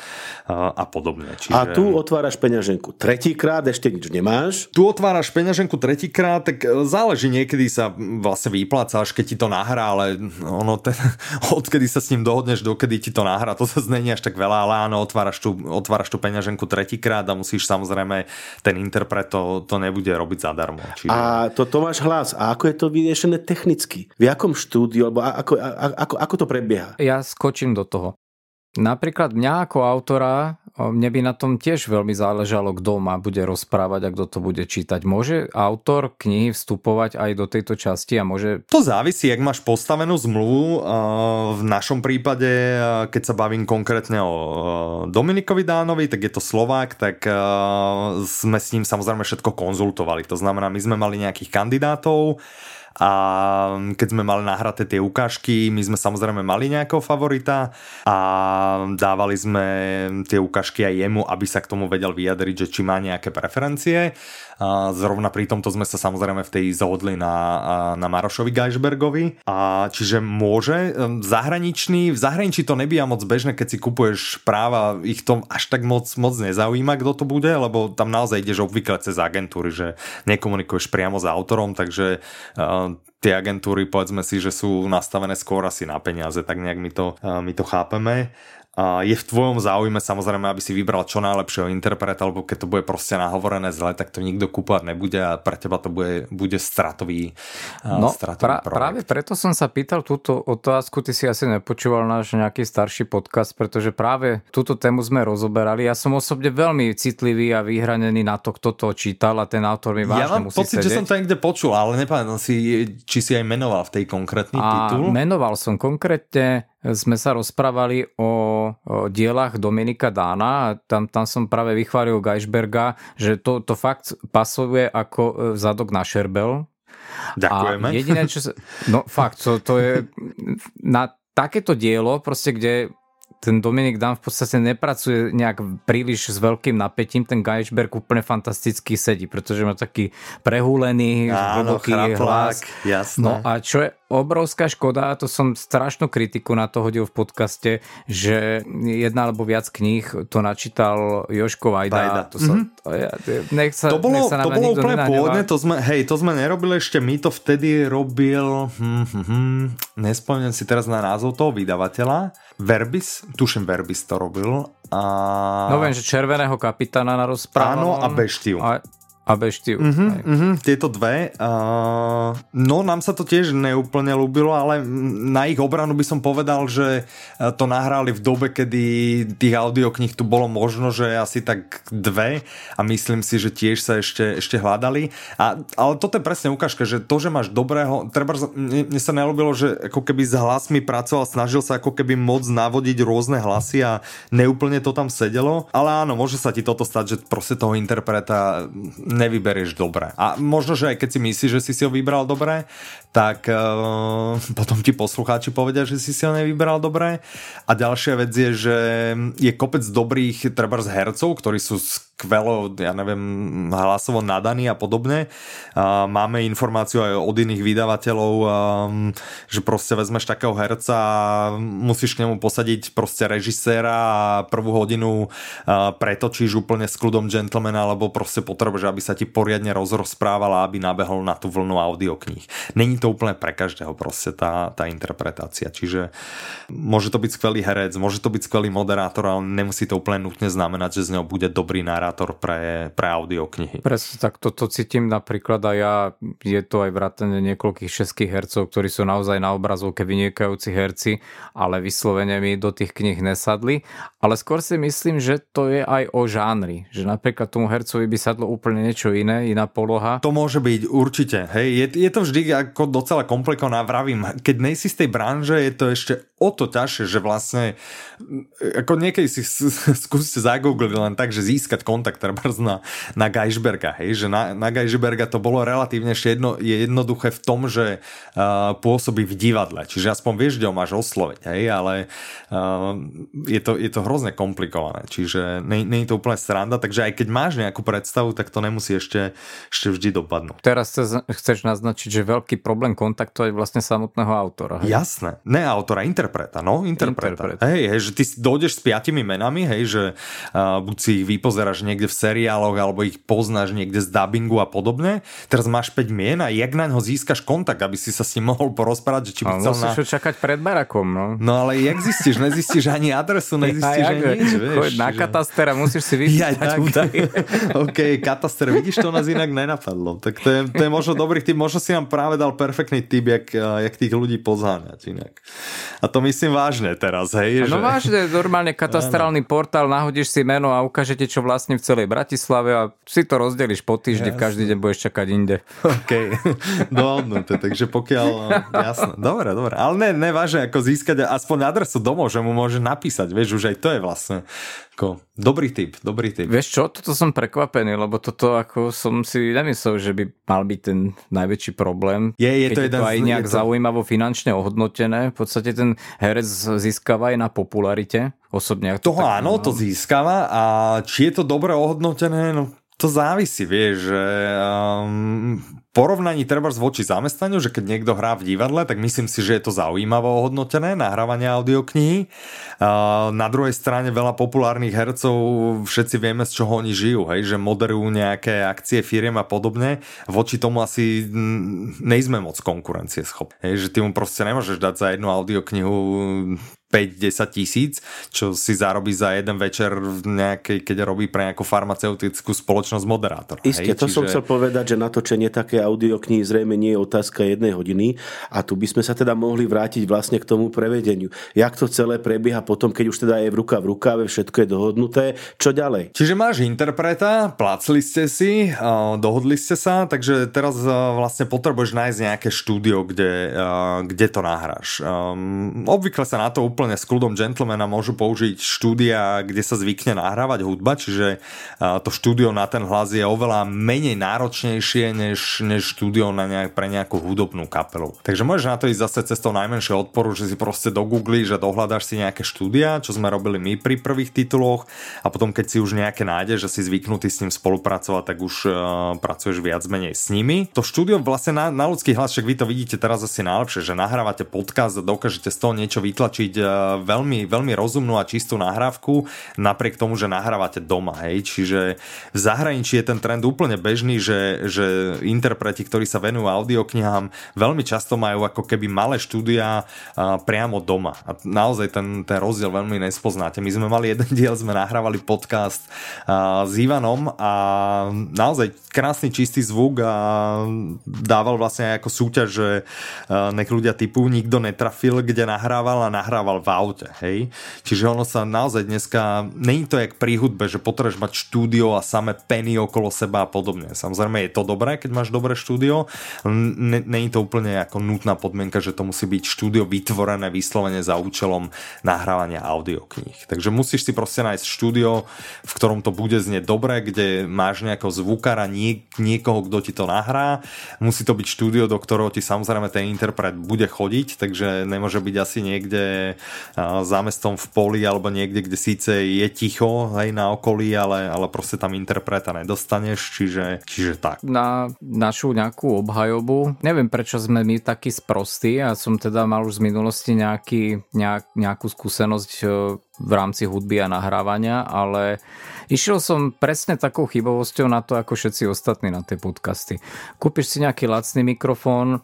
a, a podobne. Čiže... A tu otváraš peňaženku tretíkrát, ešte nič nemáš tu otváraš peňaženku tretíkrát, tak e, záleží niekedy sa vlastne vyplácaš, keď ti to nahrá, ale ono ten, [LAUGHS] odkedy sa s ním dohodneš, dokedy ti to nahrá, to sa znení až tak veľa, ale áno, otváraš tu, otváraš tu peňaženku tretíkrát a musíš samozrejme, ten interpret to, to nebude robiť zadarmo. Čiže... A to, to máš hlas. A ako je to vyriešené technicky? V jakom štúdiu, alebo ako, ako, ako to prebieha? Ja skočím do toho. Napríklad mňa ako autora, mne by na tom tiež veľmi záležalo, kto ma bude rozprávať a kto to bude čítať. Môže autor knihy vstupovať aj do tejto časti a môže... To závisí, ak máš postavenú zmluvu. V našom prípade, keď sa bavím konkrétne o Dominikovi Dánovi, tak je to Slovák, tak sme s ním samozrejme všetko konzultovali. To znamená, my sme mali nejakých kandidátov, a keď sme mali nahraté tie ukážky, my sme samozrejme mali nejakého favorita a dávali sme tie ukážky aj jemu, aby sa k tomu vedel vyjadriť, že či má nejaké preferencie. Zrovna pri tomto sme sa samozrejme v tej zhodli na, na Marošovi Geisbergovi. A čiže môže zahraničný, v zahraničí to nebýva moc bežné, keď si kupuješ práva, ich to až tak moc, moc nezaujíma, kto to bude, lebo tam naozaj ideš obvykle cez agentúry, že nekomunikuješ priamo s autorom, takže uh, tie agentúry povedzme si, že sú nastavené skôr asi na peniaze, tak nejak my to, uh, my to chápeme je v tvojom záujme samozrejme, aby si vybral čo najlepšieho interpreta, alebo keď to bude proste nahovorené zle, tak to nikto kúpať nebude a pre teba to bude, bude stratový, no, stratový pra, projekt. Práve preto som sa pýtal túto otázku, ty si asi nepočúval náš nejaký starší podcast, pretože práve túto tému sme rozoberali. Ja som osobne veľmi citlivý a vyhranený na to, kto to čítal a ten autor mi vážne ja musí pocit, sedieť. že som to niekde počul, ale nepamätám si, či si aj menoval v tej konkrétny titul. menoval som konkrétne sme sa rozprávali o, o dielach Dominika Dána a tam, tam som práve vychválil Geisberga, že to, to fakt pasuje ako e, zadok na šerbel. Ďakujeme. A jediné, čo sa... No fakt, to, to je na takéto dielo, proste kde ten Dominik Dan v podstate nepracuje nejak príliš s veľkým napätím, ten Geisberg úplne fantasticky sedí, pretože má taký prehúlený, hlboký hlas. Jasné. No a čo je obrovská škoda, a to som strašnú kritiku na to hodil v podcaste, že jedna alebo viac kníh to načítal Joško Vajdajda. To, sa, mm-hmm. to, ja, nech sa, to bolo, nech sa to bolo úplne pôvodne, to sme, hej, to sme nerobili ešte, my to vtedy robil, hm, hm, hm, nespomínam si teraz na názov toho vydavateľa, Verbis, tuším Verbis to robil. A... No viem, že Červeného kapitána na rozprávu. Áno, a Beštiu. A, a Beštiu. Uh-huh, uh-huh, tieto dve. Uh, no nám sa to tiež neúplne ľúbilo, ale na ich obranu by som povedal, že to nahrali v dobe, kedy tých audiokníh tu bolo možno, že asi tak dve a myslím si, že tiež sa ešte, ešte hľadali. A, ale toto je presne ukážka, že to, že máš dobrého, treba, mne, mne sa nelúbilo, že ako keby s hlasmi pracoval, snažil sa ako keby moc navodiť rôzne hlasy a neúplne to tam sedelo, ale áno, môže sa ti toto stať, že proste toho interpreta nevyberieš dobre. A možno, že aj keď si myslíš, že si si ho vybral dobre, tak uh, potom ti poslucháči povedia, že si si ho nevybral dobre. A ďalšia vec je, že je kopec dobrých treba z hercov, ktorí sú skvelo, ja neviem, hlasovo nadaný a podobne. Máme informáciu aj od iných vydavateľov, že proste vezmeš takého herca a musíš k nemu posadiť proste režiséra a prvú hodinu pretočíš úplne s kľudom gentlemana, alebo proste potrebuješ, aby sa ti poriadne rozrozprávala, aby nabehol na tú vlnu audiokníh. Není to úplne pre každého proste tá, tá interpretácia. Čiže môže to byť skvelý herec, môže to byť skvelý moderátor, ale nemusí to úplne nutne znamenať, že z neho bude dobrý narátor pre, pre audioknihy. Presne tak toto cítim napríklad a ja, je to aj vrátane niekoľkých českých hercov, ktorí sú naozaj na obrazovke vynikajúci herci, ale vyslovene mi do tých knih nesadli. Ale skôr si myslím, že to je aj o žánri. Že napríklad tomu hercovi by sadlo úplne niečo iné, iná poloha. To môže byť určite. Hej, je, je to vždy ako docela komplikované. Vravím, keď nejsi z tej branže, je to ešte o to ťažšie, že vlastne ako niekedy si skúste zagoogliť len tak, že získať kontakt na, na Geisberga, hej, že na, na Geisberga to bolo relatívne jedno, je jednoduché v tom, že uh, pôsobí v divadle, čiže aspoň vieš, kde ho máš osloviť, hej, ale uh, je, to, je to hrozne komplikované, čiže nie, nie je to úplne sranda, takže aj keď máš nejakú predstavu, tak to nemusí ešte, ešte vždy dopadnúť. Teraz chceš naznačiť, že veľký problém kontaktovať vlastne samotného autora. Hej? Jasné, ne autora, interpreta, no, interpreta. Interpret. Hej, hej, že ty dojdeš s piatimi menami, hej, že uh, buď si ich vypozeráš niekde v seriáloch, alebo ich poznáš niekde z dubbingu a podobne. Teraz máš 5 mien a jak na ňo získaš kontakt, aby si sa s ním mohol porozprávať, že či by chcel musíš na... čakať pred barakom, no. No ale jak zistíš? Nezistíš ani adresu, [LAUGHS] nezistíš ja, ani nič, vieš. Choď na kataster a musíš si [LAUGHS] vypýtať ja, [LAUGHS] OK, kataster, vidíš, to nás inak nenapadlo. Tak to je, to je možno dobrý tip, možno si nám práve dal perfektný tip, jak, jak tých ľudí pozháňať inak. A to myslím vážne teraz, hej? No že... vážne, normálne katastrálny portál, nahodíš si meno a ukážete, čo vlastne v celej Bratislave a si to rozdeliš po týždni, v každý deň budeš čakať inde. OK, [LAUGHS] dohodnuté, takže pokiaľ, jasné, dobre, dobre, ale ne, ne vážne, ako získať aspoň adresu domov, že mu môže napísať, vieš, už aj to je vlastne ako dobrý tip, dobrý tip. Vieš čo, toto som prekvapený, lebo toto ako som si nemyslel, že by mal byť ten najväčší problém. Je, je to, je jeden to aj nejak to... zaujímavo finančne ohodnotené. V podstate ten herec získava aj na popularite. Osobne. Toho to áno, to získava a či je to dobre ohodnotené, no to závisí, vieš, že um, porovnaní treba voči zamestnaniu, že keď niekto hrá v divadle, tak myslím si, že je to zaujímavé ohodnotené, nahrávanie audioknihy. Uh, na druhej strane veľa populárnych hercov, všetci vieme, z čoho oni žijú, hej, že moderujú nejaké akcie firiem a podobne. Voči tomu asi nejsme moc konkurencie schop. Hej, že ty mu proste nemôžeš dať za jednu audioknihu 5-10 tisíc, čo si zarobí za jeden večer v nejakej, keď robí pre nejakú farmaceutickú spoločnosť moderátor. Isté, to Čiže... som chcel povedať, že natočenie také audioknihy zrejme nie je otázka jednej hodiny a tu by sme sa teda mohli vrátiť vlastne k tomu prevedeniu. Jak to celé prebieha potom, keď už teda je v ruka v rukave, všetko je dohodnuté, čo ďalej? Čiže máš interpreta, plácli ste si, dohodli ste sa, takže teraz vlastne potrebuješ nájsť nejaké štúdio, kde, kde to nahráš. Obvykle sa na to úplne s kľudom gentlemana môžu použiť štúdia, kde sa zvykne nahrávať hudba, čiže to štúdio na ten hlas je oveľa menej náročnejšie než, než štúdio na nejak, pre nejakú hudobnú kapelu. Takže môžeš na to ísť zase cestou najmenšieho odporu, že si proste do Google, že dohľadáš si nejaké štúdia, čo sme robili my pri prvých tituloch a potom keď si už nejaké nájdeš, že si zvyknutý s ním spolupracovať, tak už uh, pracuješ viac menej s nimi. To štúdio vlastne na, na ľudský hlas, však vy to vidíte teraz asi najlepšie, že nahrávate podcast a dokážete z toho niečo vytlačiť uh, veľmi, veľmi rozumnú a čistú nahrávku, napriek tomu, že nahrávate doma, hej. Čiže v zahraničí je ten trend úplne bežný, že, že interpreti, ktorí sa venujú audioknihám, veľmi často majú ako keby malé štúdia priamo doma. A naozaj ten, ten rozdiel veľmi nespoznáte. My sme mali jeden [LAUGHS] diel, sme nahrávali podcast s Ivanom a naozaj krásny čistý zvuk a dával vlastne aj ako súťaž, že nech ľudia typu nikto netrafil, kde nahrával a nahrával v aute, hej. Čiže ono sa naozaj dneska, není to jak pri hudbe, že potrebuješ mať štúdio a samé peny okolo seba a podobne. Samozrejme je to dobré, keď máš dobré štúdio, není to úplne ako nutná podmienka, že to musí byť štúdio vytvorené vyslovene za účelom nahrávania audiokníh. Takže musíš si proste nájsť štúdio, v ktorom to bude znieť dobre, kde máš nejakého zvukára, nie, niekoho, kto ti to nahrá. Musí to byť štúdio, do ktorého ti samozrejme ten interpret bude chodiť, takže nemôže byť asi niekde za mestom v poli alebo niekde, kde síce je ticho hej, na okolí, ale, ale proste tam interpreta nedostaneš, čiže, čiže tak. Na našu nejakú obhajobu, neviem prečo sme my takí sprostí a som teda mal už z minulosti nejaký, nejak, nejakú skúsenosť e, v rámci hudby a nahrávania, ale išiel som presne takou chybovosťou na to, ako všetci ostatní na tie podcasty. Kúpiš si nejaký lacný mikrofón,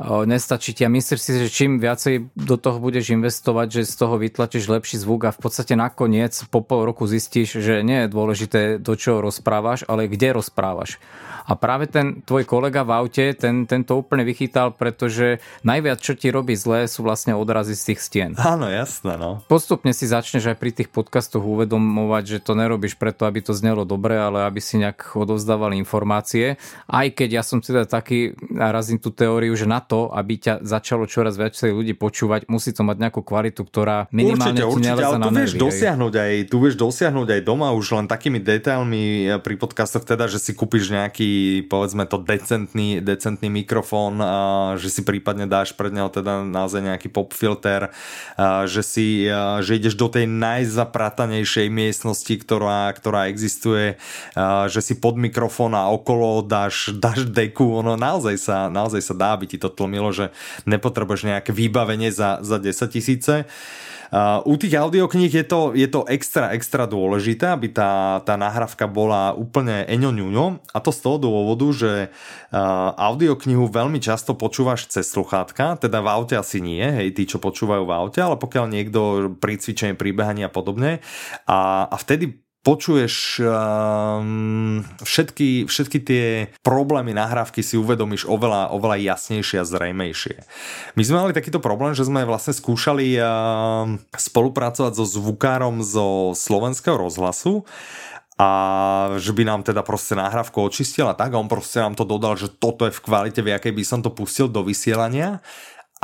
nestačí ti a myslíš si, že čím viacej do toho budeš investovať, že z toho vytlačíš lepší zvuk a v podstate nakoniec po pol roku zistíš, že nie je dôležité do čoho rozprávaš, ale kde rozprávaš. A práve ten tvoj kolega v aute, ten, ten to úplne vychytal, pretože najviac, čo ti robí zlé, sú vlastne odrazy z tých stien. Áno, jasné, no. Postupne si začneš aj pri tých podcastoch uvedomovať, že to nerobíš preto, aby to znelo dobre, ale aby si nejak odovzdával informácie. Aj keď ja som teda taký, narazím tú teóriu, že na to, aby ťa začalo čoraz viacej ľudí počúvať, musí to mať nejakú kvalitu, ktorá minimálne určite, ti určite, ale tu vieš nervy, dosiahnuť aj, tu vieš dosiahnuť aj doma už len takými detailmi pri podcastoch teda, že si kúpiš nejaký povedzme to decentný, decentný mikrofón, a že si prípadne dáš pred neho teda naozaj nejaký pop filter, a že si, a že ideš do tej najzapratanejšej miestnosti, ktorá, ktorá existuje, a že si pod mikrofón a okolo dáš, dáš deku, ono naozaj sa, naozaj sa dá, aby ti to tlmilo, že nepotrebuješ nejaké vybavenie za, za 10 tisíce. Uh, u tých audiokníh je to, je to extra, extra dôležité, aby tá, tá nahrávka bola úplne eňoňuňo a to z toho dôvodu, že uh, audioknihu veľmi často počúvaš cez sluchátka, teda v aute asi nie, hej, tí, čo počúvajú v aute, ale pokiaľ niekto pri cvičení, pri behaní a podobne a, a vtedy počuješ um, všetky, všetky tie problémy nahrávky si uvedomíš oveľa, oveľa jasnejšie a zrejmejšie. My sme mali takýto problém, že sme vlastne skúšali um, spolupracovať so zvukárom zo slovenského rozhlasu a že by nám teda proste nahrávku očistil a tak a on proste nám to dodal, že toto je v kvalite, v jakej by som to pustil do vysielania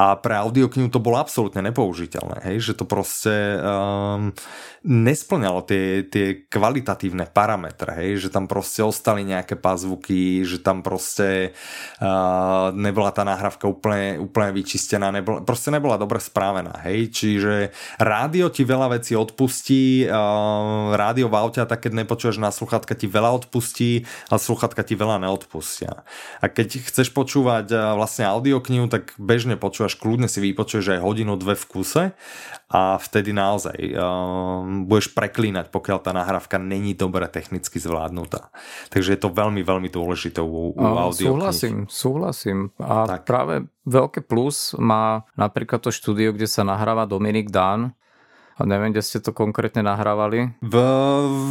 a pre audioknihu to bolo absolútne nepoužiteľné, hej? že to proste um, nesplňalo tie, tie kvalitatívne parametre, hej? že tam proste ostali nejaké pazvuky, že tam proste uh, nebola tá nahrávka úplne, úplne vyčistená, nebola, proste nebola dobre správená, hej? čiže rádio ti veľa vecí odpustí, uh, rádio v aute tak keď nepočuješ na sluchatka ti veľa odpustí, a sluchatka ti veľa neodpustia. A keď chceš počúvať uh, vlastne audioknihu, tak bežne počúvaš počúvaš, kľudne si vypočuješ aj hodinu, dve v kuse a vtedy naozaj um, budeš preklínať, pokiaľ tá nahrávka není dobre technicky zvládnutá. Takže je to veľmi, veľmi dôležité u, u audio. Súhlasím, súhlasím. A tak. práve veľké plus má napríklad to štúdio, kde sa nahráva Dominik Dan, a neviem, kde ste to konkrétne nahrávali? V,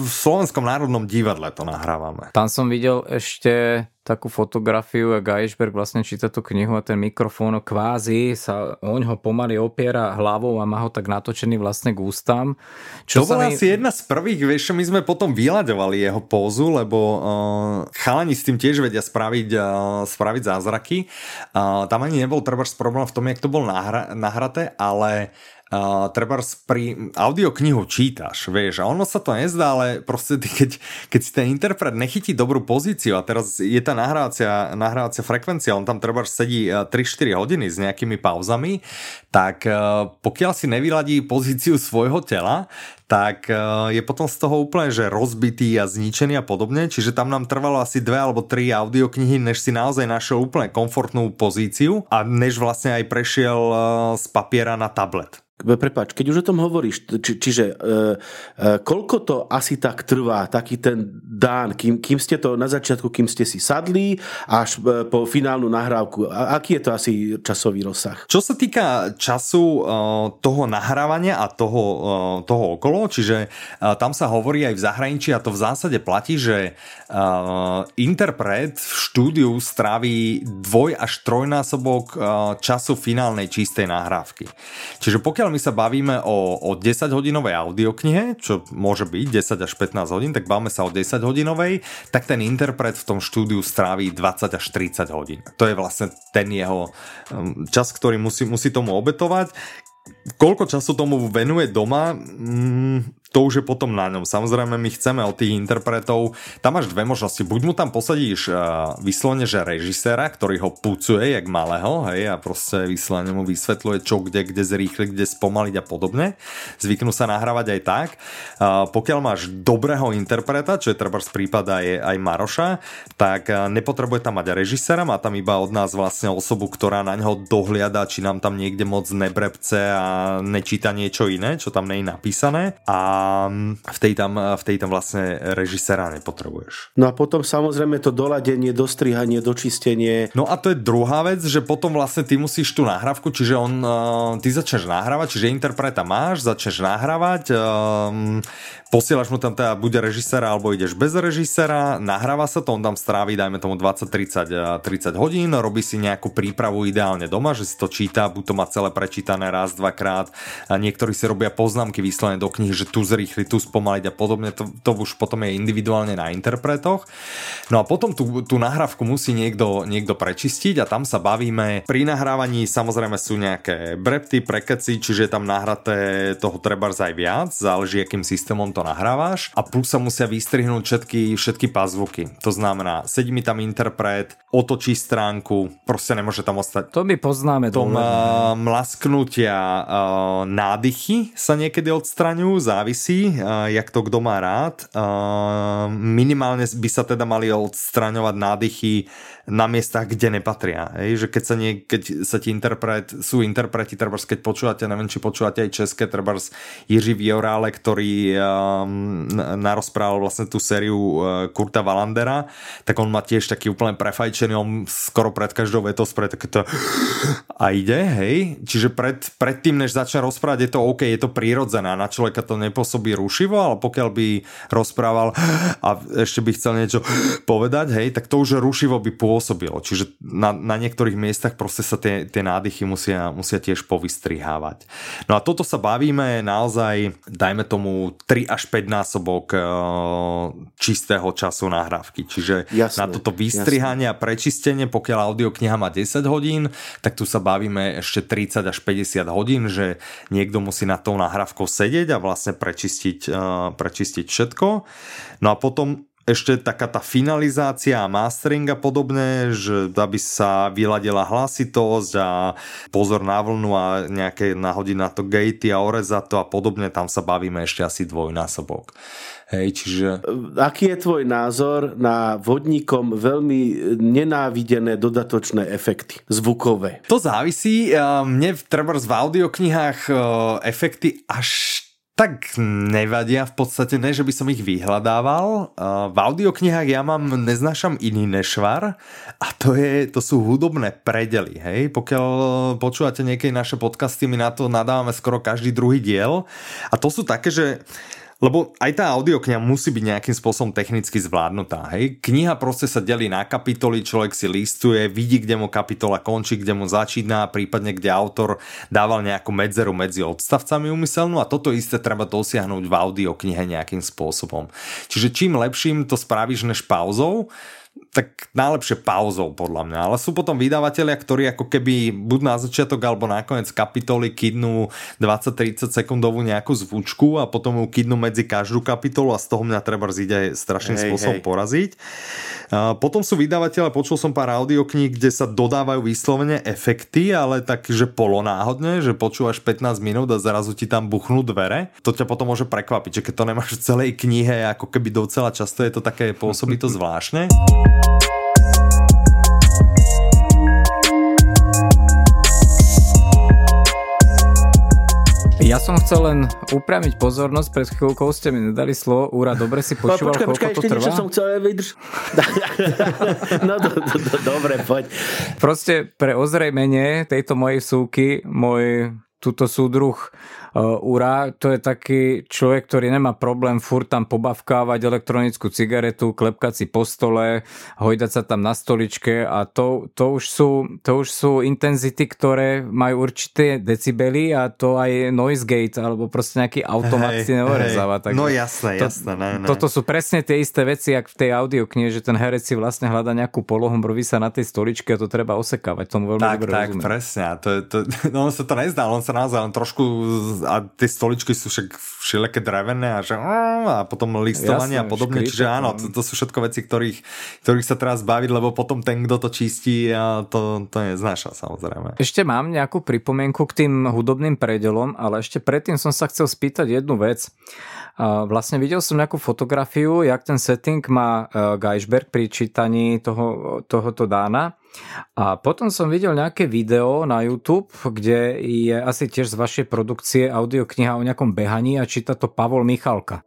v Slovenskom národnom divadle to nahrávame. Tam som videl ešte takú fotografiu, a Geisberg vlastne číta tú knihu a ten mikrofón kvázi sa o ňoho pomaly opiera hlavou a má ho tak natočený vlastne k ústam. Čo to bola mi... asi jedna z prvých, vieš, my sme potom vyľaďovali jeho pózu, lebo uh, chalani s tým tiež vedia spraviť, uh, spraviť zázraky. Uh, tam ani nebol treba problém v tom, jak to bol nahra- nahraté, ale treba pri audioknihu čítaš, vieš, a ono sa to nezdá, ale proste keď, keď si ten interpret nechytí dobrú pozíciu a teraz je tá nahrávacia, nahrávacia frekvencia, on tam treba sedí 3-4 hodiny s nejakými pauzami, tak uh, pokiaľ si nevyladí pozíciu svojho tela, tak je potom z toho úplne, že rozbitý a zničený a podobne, čiže tam nám trvalo asi dve alebo tri audioknihy, než si naozaj našiel úplne komfortnú pozíciu a než vlastne aj prešiel z papiera na tablet. Prepač, keď už o tom hovoríš, či, čiže e, e, koľko to asi tak trvá, taký ten dán, kým, kým ste to na začiatku, kým ste si sadli, až e, po finálnu nahrávku, a, aký je to asi časový rozsah? Čo sa týka času e, toho nahrávania a toho, e, toho okolo, čiže e, tam sa hovorí aj v zahraničí a to v zásade platí, že e, interpret v štúdiu stráví dvoj až trojnásobok e, času finálnej čistej nahrávky. Čiže pokiaľ pokiaľ my sa bavíme o, o 10 hodinovej audioknihe, čo môže byť 10 až 15 hodín, tak bavíme sa o 10 hodinovej, tak ten interpret v tom štúdiu stráví 20 až 30 hodín. To je vlastne ten jeho um, čas, ktorý musí, musí tomu obetovať koľko času tomu venuje doma, mm, to už je potom na ňom. Samozrejme, my chceme od tých interpretov, tam máš dve možnosti. Buď mu tam posadíš uh, vyslovene, že režiséra, ktorý ho pucuje, jak malého, hej, a proste vyslovene mu vysvetľuje, čo kde, kde zrýchliť, kde spomaliť a podobne. Zvyknú sa nahrávať aj tak. Uh, pokiaľ máš dobrého interpreta, čo je treba z prípada je aj Maroša, tak uh, nepotrebuje tam mať režiséra, má tam iba od nás vlastne osobu, ktorá na neho dohliada, či nám tam niekde moc nebrebce a nečíta niečo iné, čo tam je napísané. A v tej tam, v tej tam vlastne režisera nepotrebuješ. No a potom samozrejme to doladenie, dostrihanie, dočistenie. No a to je druhá vec, že potom vlastne ty musíš tú nahrávku, čiže on, ty začneš nahrávať, čiže interpreta máš, začneš nahrávať, posielaš mu tam teda bude režisera alebo ideš bez režisera, nahráva sa to, on tam stráví dajme tomu 20-30 30 hodín, robí si nejakú prípravu ideálne doma, že si to číta, buď to má celé prečítané raz, dvakrát a niektorí si robia poznámky vyslovene do knihy, že tu zrýchli, tu spomaliť a podobne, to, to už potom je individuálne na interpretoch. No a potom tú, tú nahrávku musí niekto, niekto prečistiť a tam sa bavíme. Pri nahrávaní samozrejme sú nejaké brepty, prekeci, čiže je tam nahraté toho treba aj viac, záleží akým systémom to nahrávaš a plus sa musia vystrihnúť všetky, všetky pazvuky. To znamená, sedí mi tam interpret, otočí stránku, proste nemôže tam ostať. To my poznáme. To uh, mlasknutia uh, nádychy sa niekedy odstraňujú, závisí, uh, jak to kto má rád. Uh, minimálne by sa teda mali odstraňovať nádychy na miestach, kde nepatria. Hej? Že keď sa, nie, keď sa ti interpret, sú interpreti, trebárs, keď počúvate, neviem, či počúvate aj české, trebárs Jiří Viorále, ktorý um, narozprával vlastne tú sériu uh, Kurta Valandera, tak on má tiež taký úplne prefajčený, on skoro pred každou vetou spred takéto [GASPS] a ide, hej. Čiže pred, pred tým, než začne rozprávať, je to OK, je to prírodzené, na človeka to nepôsobí rušivo, ale pokiaľ by rozprával [GASPS] a ešte by chcel niečo [GASPS] povedať, hej, tak to už rušivo by pôsobilo pôsobilo. Čiže na, na niektorých miestach proste sa tie, tie nádychy musia, musia tiež povystrihávať. No a toto sa bavíme naozaj, dajme tomu 3 až 5 násobok e, čistého času nahrávky. Čiže jasne, na toto vystrihanie jasne. a prečistenie, pokiaľ audiokniha má 10 hodín, tak tu sa bavíme ešte 30 až 50 hodín, že niekto musí na tou nahrávkou sedieť a vlastne prečistiť, e, prečistiť všetko. No a potom ešte taká tá finalizácia a mastering a podobné, že aby sa vyladila hlasitosť a pozor na vlnu a nejaké nahodiť na to gatey a oreza to a podobne, tam sa bavíme ešte asi dvojnásobok. Hej, čiže... Aký je tvoj názor na vodníkom veľmi nenávidené dodatočné efekty zvukové? To závisí. Mne treba v audioknihách efekty až tak nevadia v podstate, ne, že by som ich vyhľadával. V audioknihách ja mám, neznášam iný nešvar a to, je, to sú hudobné predely. Hej? Pokiaľ počúvate niekedy naše podcasty, my na to nadávame skoro každý druhý diel a to sú také, že lebo aj tá audiokniha musí byť nejakým spôsobom technicky zvládnutá. Hej? Kniha proste sa delí na kapitoly, človek si listuje, vidí, kde mu kapitola končí, kde mu začína, prípadne kde autor dával nejakú medzeru medzi odstavcami umyselnú a toto isté treba dosiahnuť v audioknihe nejakým spôsobom. Čiže čím lepším to spravíš než pauzou, tak najlepšie pauzou podľa mňa. Ale sú potom vydavatelia, ktorí ako keby buď na začiatok alebo na koniec kapitoly kidnú 20-30 sekundovú nejakú zvučku a potom ju kidnú medzi každú kapitolu a z toho mňa treba ide strašným hej, spôsobom hej. poraziť. Potom sú vydavatelia, počul som pár audiokníh, kde sa dodávajú vyslovene efekty, ale tak, že polonáhodne, že počúvaš 15 minút a zrazu ti tam buchnú dvere. To ťa potom môže prekvapiť, že keď to nemáš v celej knihe, ako keby docela často je to také, pôsobí to [LAUGHS] zvláštne. Ja som chcel len upramiť pozornosť, pred chvíľkou ste mi nedali slovo. Úra, dobre si počúval, počkaj, počkaj, ešte trvá? som chcel vydrž. [LAUGHS] no do, do, do, dobre, poď. Proste pre ozrejmenie tejto mojej súky, môj túto súdruh Ura, to je taký človek, ktorý nemá problém furt tam pobavkávať elektronickú cigaretu, klepkať si po stole, hojdať sa tam na stoličke a to, to, už, sú, to už sú intenzity, ktoré majú určité decibely a to aj noise gate alebo proste nejaký automat hey, si neorezáva. Hey. No jasné, to, jasné. Ne, ne. Toto sú presne tie isté veci, jak v tej audioknihe, že ten herec si vlastne hľada nejakú polohu, mrví sa na tej stoličke a to treba osekávať. Tomu veľmi tak, dobre tak, rozumiem. presne. To, to, [LAUGHS] no, on sa to nezdá, on sa naozaj on trošku a tie stoličky sú však všelijaké drevené a, že, a potom listovanie Jasne, a podobne. Čiže áno, to, to sú všetko veci, ktorých, ktorých sa teraz baviť, lebo potom ten, kto to čistí, a to, to neznáša samozrejme. Ešte mám nejakú pripomienku k tým hudobným predelom, ale ešte predtým som sa chcel spýtať jednu vec. Vlastne videl som nejakú fotografiu, jak ten setting má e, Geisberg pri čítaní toho, tohoto dána. A potom som videl nejaké video na YouTube, kde je asi tiež z vašej produkcie audiokniha o nejakom behaní a číta to Pavol Michalka.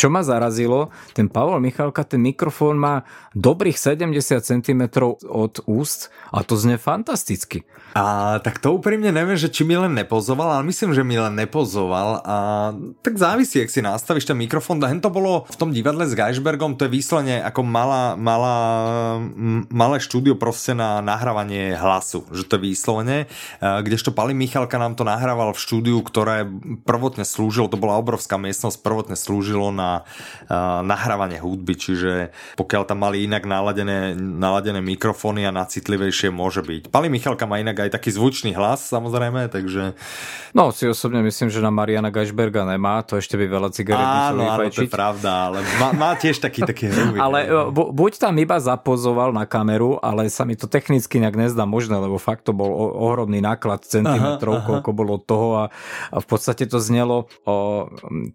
Čo ma zarazilo, ten Pavol Michalka, ten mikrofón má dobrých 70 cm od úst a to znie fantasticky. A tak to úprimne neviem, že či mi len nepozoval, ale myslím, že mi len nepozoval a tak závisí, ak si nastavíš ten mikrofón. Hen to bolo v tom divadle s Geisbergom, to je výslene ako malá, malá, malé štúdio proste na nahrávanie hlasu, že to je výslovene, kdežto Pali Michalka nám to nahrával v štúdiu, ktoré prvotne slúžilo, to bola obrovská miestnosť, prvotne slúžilo na nahrávanie hudby, čiže pokiaľ tam mali inak naladené, naladené mikrofóny a nacitlivejšie môže byť. Pali Michalka má inak aj taký zvučný hlas, samozrejme, takže... No, si osobne myslím, že na Mariana Gašberga nemá, to ešte by veľa cigaret Áno, áno, to je pravda, ale má, má tiež taký, taký hrubý. ale bu, buď tam iba zapozoval na kameru, ale sa mi to technicky nejak nezdá možné, lebo fakt to bol ohromný náklad centimetrov, aha, koľko aha. bolo toho a, a v podstate to znelo, o,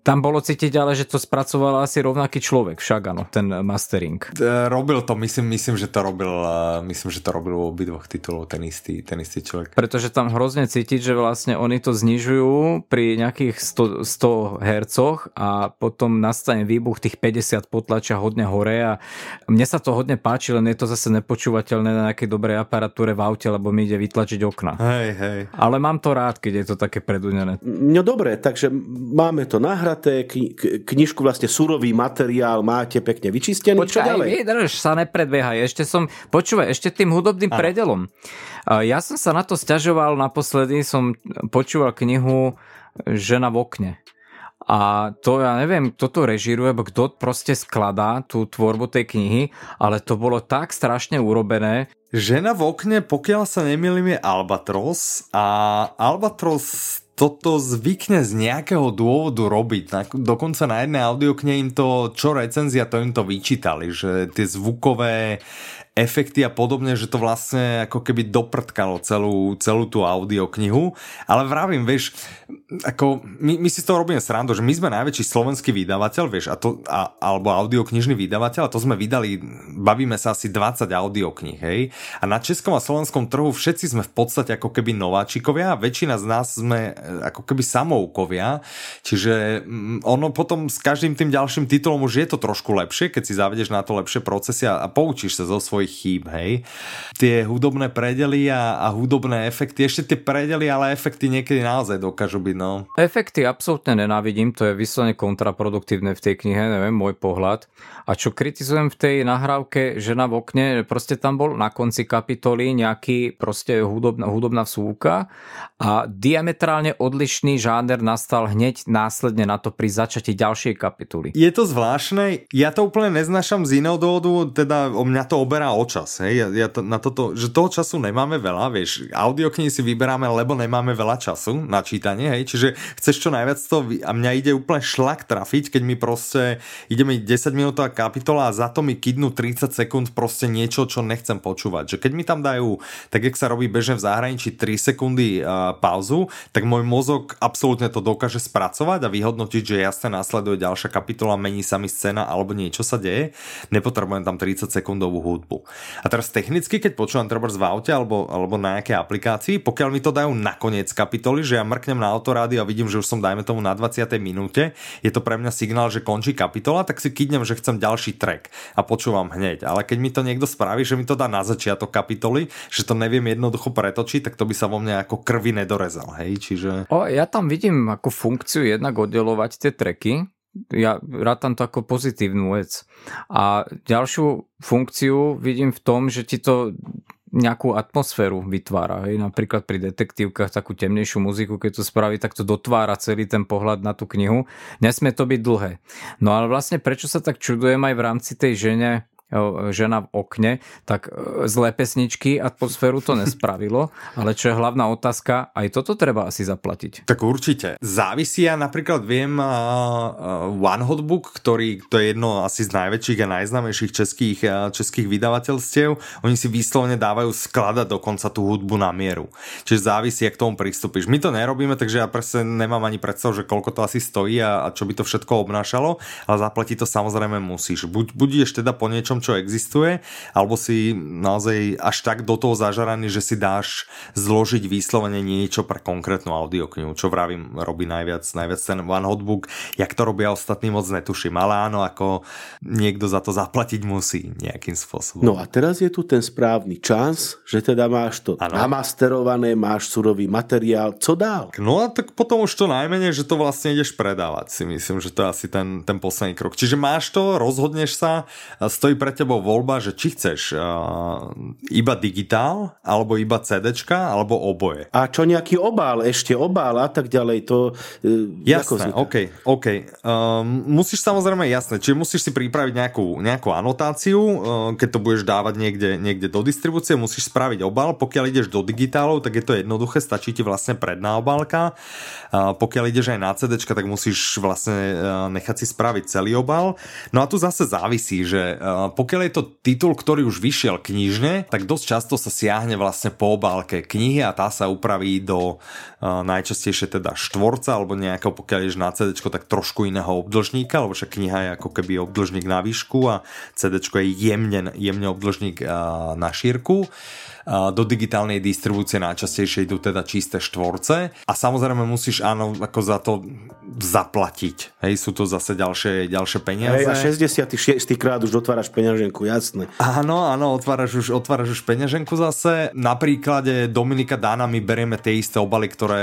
tam bolo cítiť ale, že to spracoval asi rovnaký človek, však áno, ten mastering. Robil to, myslím, myslím, že to robil, myslím, že to robil u obidvoch titulov ten istý, ten istý človek. Pretože tam hrozne cítiť, že vlastne oni to znižujú pri nejakých 100, 100 hercoch a potom nastane výbuch tých 50 potlačia hodne hore a mne sa to hodne páči, len je to zase nepočúvateľné na nejakej dobrej aparatúre v aute, lebo mi ide vytlačiť okna. Hej, hej. Ale mám to rád, keď je to také predunené. No dobre, takže máme to nahraté, kni- knižku vlastne surový materiál máte pekne vyčistený. Počkaj, vydrž sa nepredbiehaj, ešte som, počúvaj, ešte tým hudobným Aha. predelom. Ja som sa na to stiažoval naposledy, som počúval knihu Žena v okne. A to ja neviem, kto to režiruje, kto proste skladá tú tvorbu tej knihy, ale to bolo tak strašne urobené. Žena v okne, pokiaľ sa nemýlim, je Albatros a Albatros toto zvykne z nejakého dôvodu robiť. Dokonca na jednej audiokne im to, čo recenzia, to im to vyčítali, že tie zvukové efekty a podobne, že to vlastne ako keby doprtkalo celú, celú tú audioknihu. Ale vravím, vieš, ako my, my si z toho robíme srandu, že my sme najväčší slovenský vydavateľ, vieš, a to, a, alebo audioknižný vydavateľ a to sme vydali, bavíme sa asi 20 audioknih, hej. A na českom a slovenskom trhu všetci sme v podstate ako keby nováčikovia a väčšina z nás sme e, ako keby samoukovia, čiže mm, ono potom s každým tým ďalším titulom už je to trošku lepšie, keď si zavedeš na to lepšie procesy a, a poučíš sa zo svojich svojich chýb, hej. Tie hudobné predely a, a hudobné efekty, ešte tie predely, ale efekty niekedy naozaj dokážu byť, no. Efekty absolútne nenávidím, to je vyslovene kontraproduktívne v tej knihe, neviem, môj pohľad. A čo kritizujem v tej nahrávke Žena v okne, proste tam bol na konci kapitoly nejaký proste hudobná, hudobná vsúka a diametrálne odlišný žáner nastal hneď následne na to pri začati ďalšej kapitoly. Je to zvláštne, ja to úplne neznášam z iného dôvodu, teda o mňa to oberá o čas, hej, ja, ja to, na toto, že toho času nemáme veľa, vieš, audioknihy si vyberáme, lebo nemáme veľa času na čítanie, hej, čiže chceš čo najviac to, a mňa ide úplne šlak trafiť, keď mi proste, ide mi 10 minútová kapitola a za to mi kydnú 30 sekúnd proste niečo, čo nechcem počúvať, že keď mi tam dajú, tak jak sa robí bežne v zahraničí 3 sekundy uh, pauzu, tak môj mozog absolútne to dokáže spracovať a vyhodnotiť, že jasne následuje ďalšia kapitola, mení sa mi scéna alebo niečo sa deje, nepotrebujem tam 30 sekundovú hudbu. A teraz technicky, keď počúvam treba v aute alebo, alebo na nejakej aplikácii, pokiaľ mi to dajú na koniec kapitoly, že ja mrknem na autorádio a vidím, že už som dajme tomu na 20. minúte, je to pre mňa signál, že končí kapitola, tak si kýdnem, že chcem ďalší track a počúvam hneď. Ale keď mi to niekto spraví, že mi to dá na začiatok kapitoly, že to neviem jednoducho pretočiť, tak to by sa vo mne ako krvi nedorezal. Hej? Čiže... O, ja tam vidím ako funkciu jednak oddelovať tie treky, ja rátam to ako pozitívnu vec. A ďalšiu funkciu vidím v tom, že ti to nejakú atmosféru vytvára. Hej. Napríklad pri detektívkach takú temnejšiu muziku, keď to spraví, tak to dotvára celý ten pohľad na tú knihu. Nesmie to byť dlhé. No ale vlastne prečo sa tak čudujem aj v rámci tej žene, žena v okne, tak e, zlé pesničky atmosféru to nespravilo, [LAUGHS] ale čo je hlavná otázka, aj toto treba asi zaplatiť. Tak určite. Závisí, ja napríklad viem One Hotbook, ktorý to je jedno asi z najväčších a najznámejších českých, českých vydavateľstiev, oni si výslovne dávajú skladať dokonca tú hudbu na mieru. Čiže závisí, ak tomu pristúpiš. My to nerobíme, takže ja presne nemám ani predstav, že koľko to asi stojí a, a čo by to všetko obnášalo, ale zaplatiť to samozrejme musíš. Buď budeš teda po niečom, čo existuje, alebo si naozaj až tak do toho zažaraný, že si dáš zložiť vyslovene niečo pre konkrétnu audioknihu, čo vravím, robí najviac, najviac ten One Hotbook. Jak to robia ostatní moc netuším, ale áno, ako niekto za to zaplatiť musí nejakým spôsobom. No a teraz je tu ten správny čas, že teda máš to ano. namasterované, máš surový materiál, co dál? No a tak potom už to najmenej, že to vlastne ideš predávať, si myslím, že to je asi ten, ten posledný krok. Čiže máš to, rozhodneš sa, stojí pred tebou voľba, že či chceš uh, iba digitál, alebo iba CDčka, alebo oboje. A čo nejaký obál, ešte obál a tak ďalej, to... Uh, jasné, OK, OK. Um, musíš samozrejme, jasné, čiže musíš si pripraviť nejakú, nejakú anotáciu, uh, keď to budeš dávať niekde, niekde do distribúcie, musíš spraviť obal, pokiaľ ideš do digitálov, tak je to jednoduché, stačí ti vlastne predná obálka. Uh, pokiaľ ideš aj na CD, tak musíš vlastne uh, nechať si spraviť celý obal. No a tu zase závisí, že pokiaľ je to titul, ktorý už vyšiel knižne, tak dosť často sa siahne vlastne po obálke knihy a tá sa upraví do najčastejšie teda štvorca alebo nejakého, pokiaľ ješ na CD, tak trošku iného obdlžníka, lebo však kniha je ako keby obdlžník na výšku a CD je jemne, jemne obdlžník na šírku. Do digitálnej distribúcie najčastejšie idú teda čisté štvorce a samozrejme musíš áno ako za to zaplatiť. Hej, sú to zase ďalšie, ďalšie peniaze. Hej, a 66. krát už otváraš peňaženku, jasné. Áno, áno, otváraš už, otváraš už peňaženku zase. Na príklade Dominika Dána my berieme tie isté obaly, ktoré,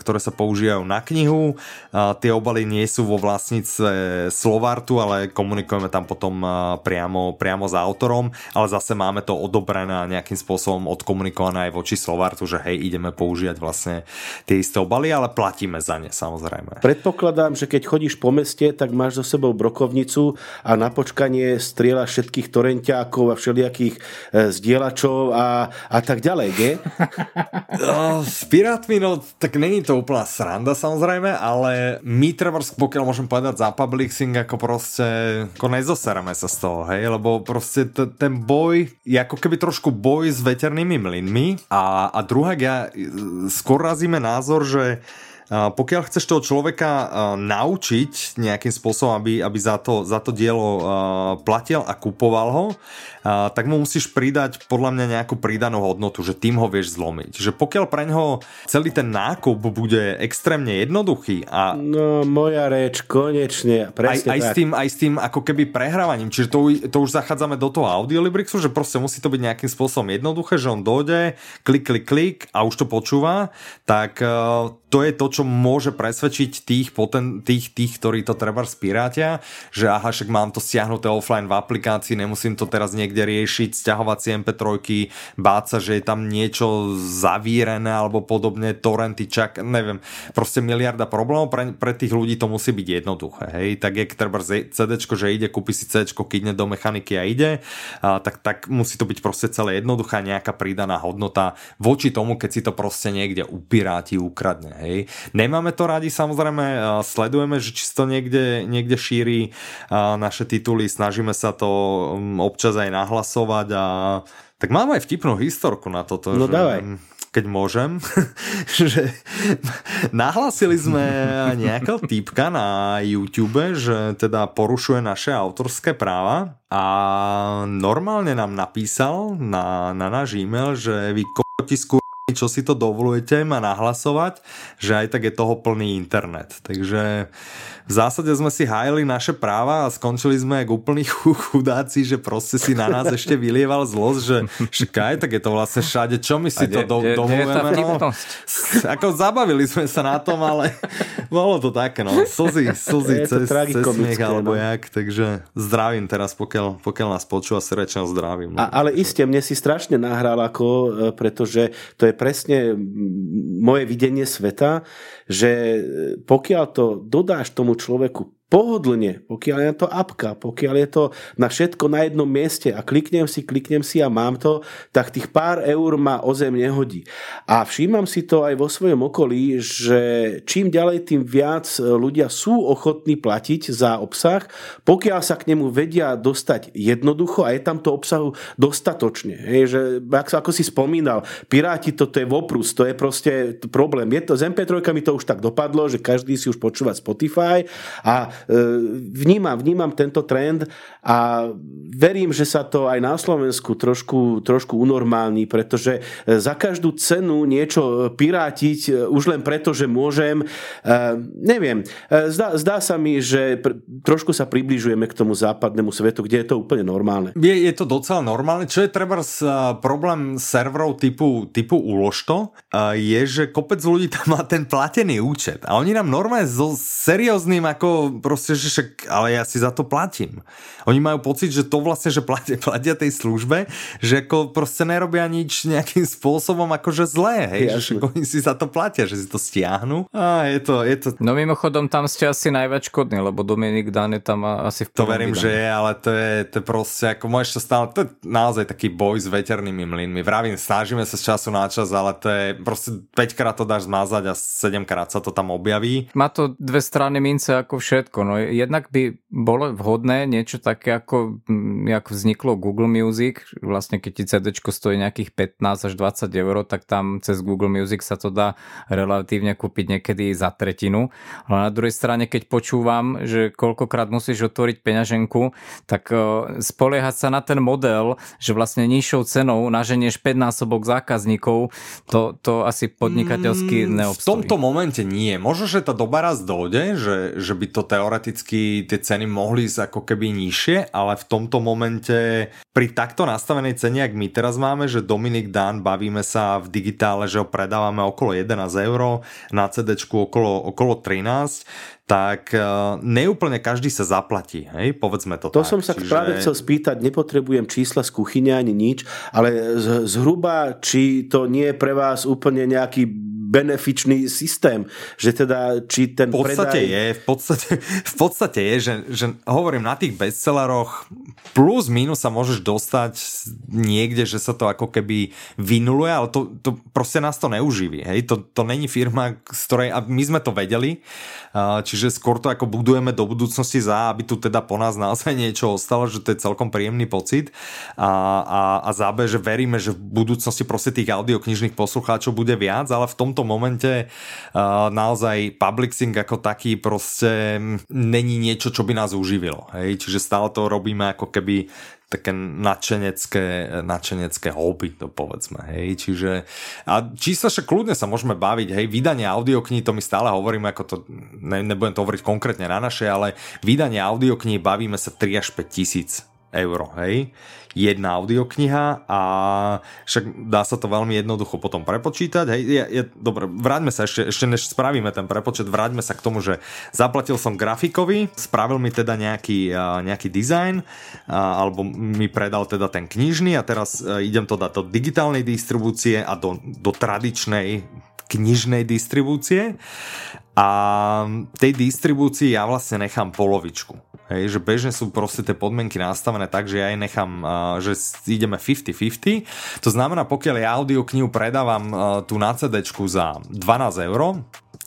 ktoré sa používajú na knihu. A tie obaly nie sú vo vlastníctve Slovartu, ale komunikujeme tam potom priamo, priamo s autorom, ale zase máme to odobrené nejakým spôsobom odkomunikované aj voči Slovartu, že hej, ideme používať vlastne tie isté obaly, ale platíme za ne samozrejme. Predpokladám, že keď chodíš po meste, tak máš so sebou brokovnicu a na počkanie strieľaš všetkých torenťákov a všelijakých e, zdieľačov a, a tak ďalej, nie? [LAUGHS] S pirátmi, no tak není to úplná sranda samozrejme, ale my treba, pokiaľ môžem povedať za publixing, ako proste ako nezoserame sa z toho, hej, lebo proste t- ten boj je ako keby trošku boj s veter veternými mlynmi a, a druhá, ja skôr razíme názor, že pokiaľ chceš toho človeka naučiť nejakým spôsobom, aby, aby za, to, za to dielo platil a kupoval ho, tak mu musíš pridať podľa mňa nejakú pridanú hodnotu, že tým ho vieš zlomiť. Že pokiaľ pre ňoho celý ten nákup bude extrémne jednoduchý a... No, moja reč, konečne, presne aj, aj, s tým, aj s tým ako keby prehrávaním, čiže to, to už zachádzame do toho Audiolibrixu, že proste musí to byť nejakým spôsobom jednoduché, že on dojde, klik, klik, klik a už to počúva, tak to je to, čo môže presvedčiť tých, poten, tých, tých ktorí to treba spirátia, že aha, však mám to stiahnuté offline v aplikácii, nemusím to teraz niekde riešiť, stiahovať si MP3, báť sa, že je tam niečo zavírené alebo podobne, torrenty, čak, neviem, proste miliarda problémov, pre, pre tých ľudí to musí byť jednoduché, hej, tak je treba CD, že ide, kúpi si CD, kýdne do mechaniky a ide, a, tak, tak musí to byť proste celé jednoduchá nejaká pridaná hodnota voči tomu, keď si to proste niekde upiráti, ukradne, hej. Nemáme to radi, samozrejme, sledujeme, že či to niekde, niekde šíri naše tituly, snažíme sa to um, občas aj nahlasovať a tak máme aj vtipnú historku na toto. No že, dávaj. keď môžem, [LAUGHS] že nahlasili sme nejakého typka na YouTube, že teda porušuje naše autorské práva a normálne nám napísal na, na náš e-mail, že vy kokoti čo si to dovolujete ma nahlasovať, že aj tak je toho plný internet. Takže v zásade sme si hájili naše práva a skončili sme ako úplní [LAUGHS] chudáci, že proste si na nás ešte vylieval zlosť, že, že kaj, tak je to vlastne všade, čo my si a to do, je, dovolujeme. No, ako zabavili sme sa na tom, ale [LAUGHS] bolo to také, no, slzy, slzy cez, cez smiech alebo no. jak, takže zdravím teraz, pokiaľ, pokiaľ nás počúva, srdečne zdravím. No. A, ale iste, mne si strašne nahral ako, e, pretože to je presne moje videnie sveta, že e, pokiaľ to dodáš tomu človeku pohodlne, pokiaľ je to apka, pokiaľ je to na všetko na jednom mieste a kliknem si, kliknem si a mám to, tak tých pár eur ma o zem nehodí. A všímam si to aj vo svojom okolí, že čím ďalej, tým viac ľudia sú ochotní platiť za obsah, pokiaľ sa k nemu vedia dostať jednoducho a je tam to obsahu dostatočne. Hej, že, ako si spomínal, Piráti toto je voprus, to je proste problém. Je to, s MP3 mi to už tak dopadlo, že každý si už počúva Spotify a vnímam, vnímam tento trend a verím, že sa to aj na Slovensku trošku, trošku unormálni, pretože e, za každú cenu niečo pirátiť e, už len preto, že môžem, neviem, zdá, zdá sa mi, že pr- trošku sa približujeme k tomu západnému svetu, kde je to úplne normálne. Je, je to docela normálne. Čo je treba problém serverov typu, typu Uložto, je, že kopec ľudí tam má ten platený účet a oni nám normálne so serióznym ako proste, že však, ale ja si za to platím. Oni majú pocit, že to vlastne, že platia, [LAUGHS] platia tej službe, že ako proste nerobia nič nejakým spôsobom akože zlé, hej, Jasne. že však oni si za to platia, že si to stiahnu. A je to, je to... No mimochodom tam ste asi najviac škodní, lebo Dominik Dan je tam asi v To verím, že je, ale to je, to je proste, ako môžeš to stále, to je naozaj taký boj s veternými mlynmi. Vravím, snažíme sa z času na čas, ale to je proste 5 krát to dáš zmazať a 7 krát sa to tam objaví. Má to dve strany mince ako všetko, No jednak by bolo vhodné niečo také ako, mm, ako vzniklo Google Music, vlastne keď ti CD stojí nejakých 15 až 20 eur, tak tam cez Google Music sa to dá relatívne kúpiť niekedy za tretinu. Ale na druhej strane, keď počúvam, že koľkokrát musíš otvoriť peňaženku, tak e, spoliehať sa na ten model, že vlastne nižšou cenou naženieš 5 násobok zákazníkov, to, to asi podnikateľsky mm, neobstojí. V tomto momente nie. Možno, že tá doba raz dojde, že, že by to teoreticky teoreticky tie ceny mohli ísť ako keby nižšie, ale v tomto momente pri takto nastavenej cene, ak my teraz máme, že Dominik Dan, bavíme sa v digitále, že ho predávame okolo 11 eur, na CD okolo, okolo 13, tak eh, neúplne každý sa zaplatí, hej, povedzme to To tak. som sa Čiže... práve chcel spýtať, nepotrebujem čísla z kuchyne ani nič, ale zhruba, či to nie je pre vás úplne nejaký benefičný systém, že teda či ten v podstate predaj... je, v podstate, v podstate je, že, že hovorím na tých bestselleroch plus minus sa môžeš dostať niekde, že sa to ako keby vynuluje, ale to, to proste nás to neuživí, hej, to, to není firma, z ktorej, a my sme to vedeli, čiže skôr to ako budujeme do budúcnosti za, aby tu teda po nás naozaj niečo ostalo, že to je celkom príjemný pocit. A, a, a zábe, že veríme, že v budúcnosti proste tých audioknižných poslucháčov bude viac, ale v tomto momente uh, naozaj publixing ako taký proste není niečo, čo by nás uživilo. Hej? Čiže stále to robíme ako keby také nadšenecké, nadšenecké hobby, to povedzme, hej, čiže a čísla však kľudne sa môžeme baviť, hej, vydanie audiokní, to my stále hovoríme, ako to, ne, nebudem to hovoriť konkrétne na naše, ale vydanie audiokní bavíme sa 3 až 5 tisíc eur, hej jedna audiokniha a však dá sa to veľmi jednoducho potom prepočítať. Hej, je, je, dobre, vráťme sa ešte, ešte než spravíme ten prepočet, vráťme sa k tomu, že zaplatil som grafikovi, spravil mi teda nejaký, nejaký dizajn alebo mi predal teda ten knižný a teraz idem to dať do digitálnej distribúcie a do, do tradičnej knižnej distribúcie a tej distribúcii ja vlastne nechám polovičku. Hej, že bežne sú proste tie podmienky nastavené tak, že ja jej nechám, že ideme 50-50. To znamená, pokiaľ ja audioknihu predávam tu na CD za 12 eur,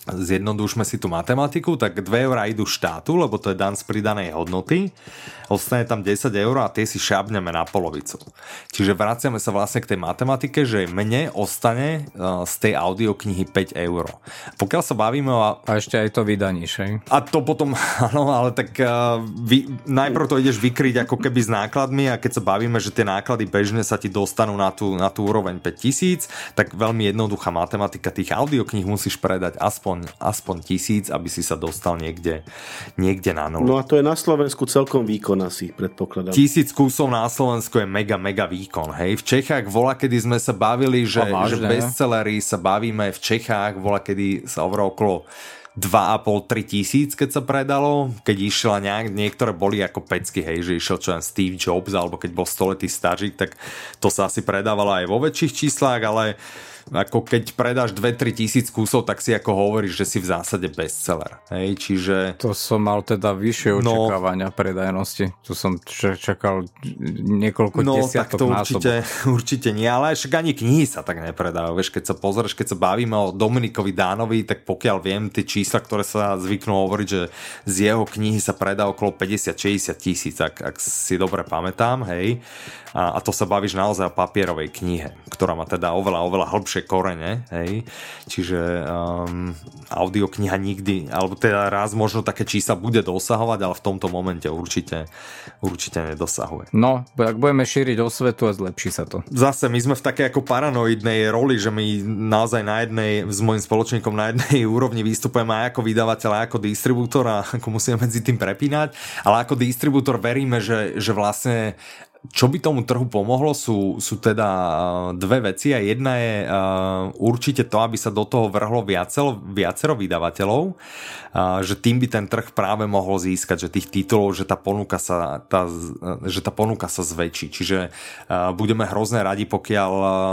zjednodušme si tú matematiku, tak 2 eurá idú štátu, lebo to je dan z pridanej hodnoty, ostane tam 10 eur a tie si šabneme na polovicu. Čiže vraciame sa vlastne k tej matematike, že mne ostane e, z tej audioknihy 5 eur. Pokiaľ sa bavíme o... A ešte aj to vydaní, že? A to potom, [LAUGHS] áno, ale tak uh, vy, najprv to ideš vykryť ako keby s nákladmi a keď sa bavíme, že tie náklady bežne sa ti dostanú na tú, na tú úroveň 5000, tak veľmi jednoduchá matematika tých audiokníh musíš predať aspoň aspoň, aspoň tisíc, aby si sa dostal niekde, niekde na nulu. No a to je na Slovensku celkom výkon asi, predpokladám. Tisíc kusov na Slovensku je mega, mega výkon. Hej. V Čechách vola, kedy sme sa bavili, že, že bestsellery sa bavíme v Čechách, vola, kedy sa hovorilo okolo 2,5-3 tisíc, keď sa predalo, keď išla nejak, niektoré boli ako pecky, hej, že išiel čo len Steve Jobs, alebo keď bol stoletý stažik, tak to sa asi predávalo aj vo väčších číslach, ale ako keď predáš 2-3 tisíc kusov, tak si ako hovoríš, že si v zásade bestseller. Hej, čiže... To som mal teda vyššie no. očakávania no, predajnosti. Tu som čakal niekoľko no, desiatok tak to určite, [LAUGHS] určite nie, ale však ani knihy sa tak nepredávajú. Vieš, keď sa pozrieš, keď sa bavíme o Dominikovi Dánovi, tak pokiaľ viem, tie čísla, ktoré sa zvyknú hovoriť, že z jeho knihy sa predá okolo 50-60 tisíc, ak, ak si dobre pamätám, hej. A, a to sa bavíš naozaj o papierovej knihe, ktorá má teda oveľa, oveľa hĺbšie korene, hej. Čiže um, audiokniha nikdy, alebo teda raz možno také čísla bude dosahovať, ale v tomto momente určite, určite nedosahuje. No, ak budeme šíriť osvetu a zlepší sa to. Zase my sme v takej ako paranoidnej roli, že my naozaj na jednej, s môjim spoločníkom na jednej [LAUGHS] úrovni vystupujeme aj ako vydavateľ, aj ako distribútor a ako musíme medzi tým prepínať, ale ako distribútor veríme, že, že vlastne čo by tomu trhu pomohlo sú, sú teda dve veci a jedna je uh, určite to, aby sa do toho vrhlo viacero, viacero vydavateľov, uh, že tým by ten trh práve mohol získať, že tých titulov, že tá ponuka sa, tá, že tá ponuka sa zväčší. Čiže uh, budeme hrozne radi, pokiaľ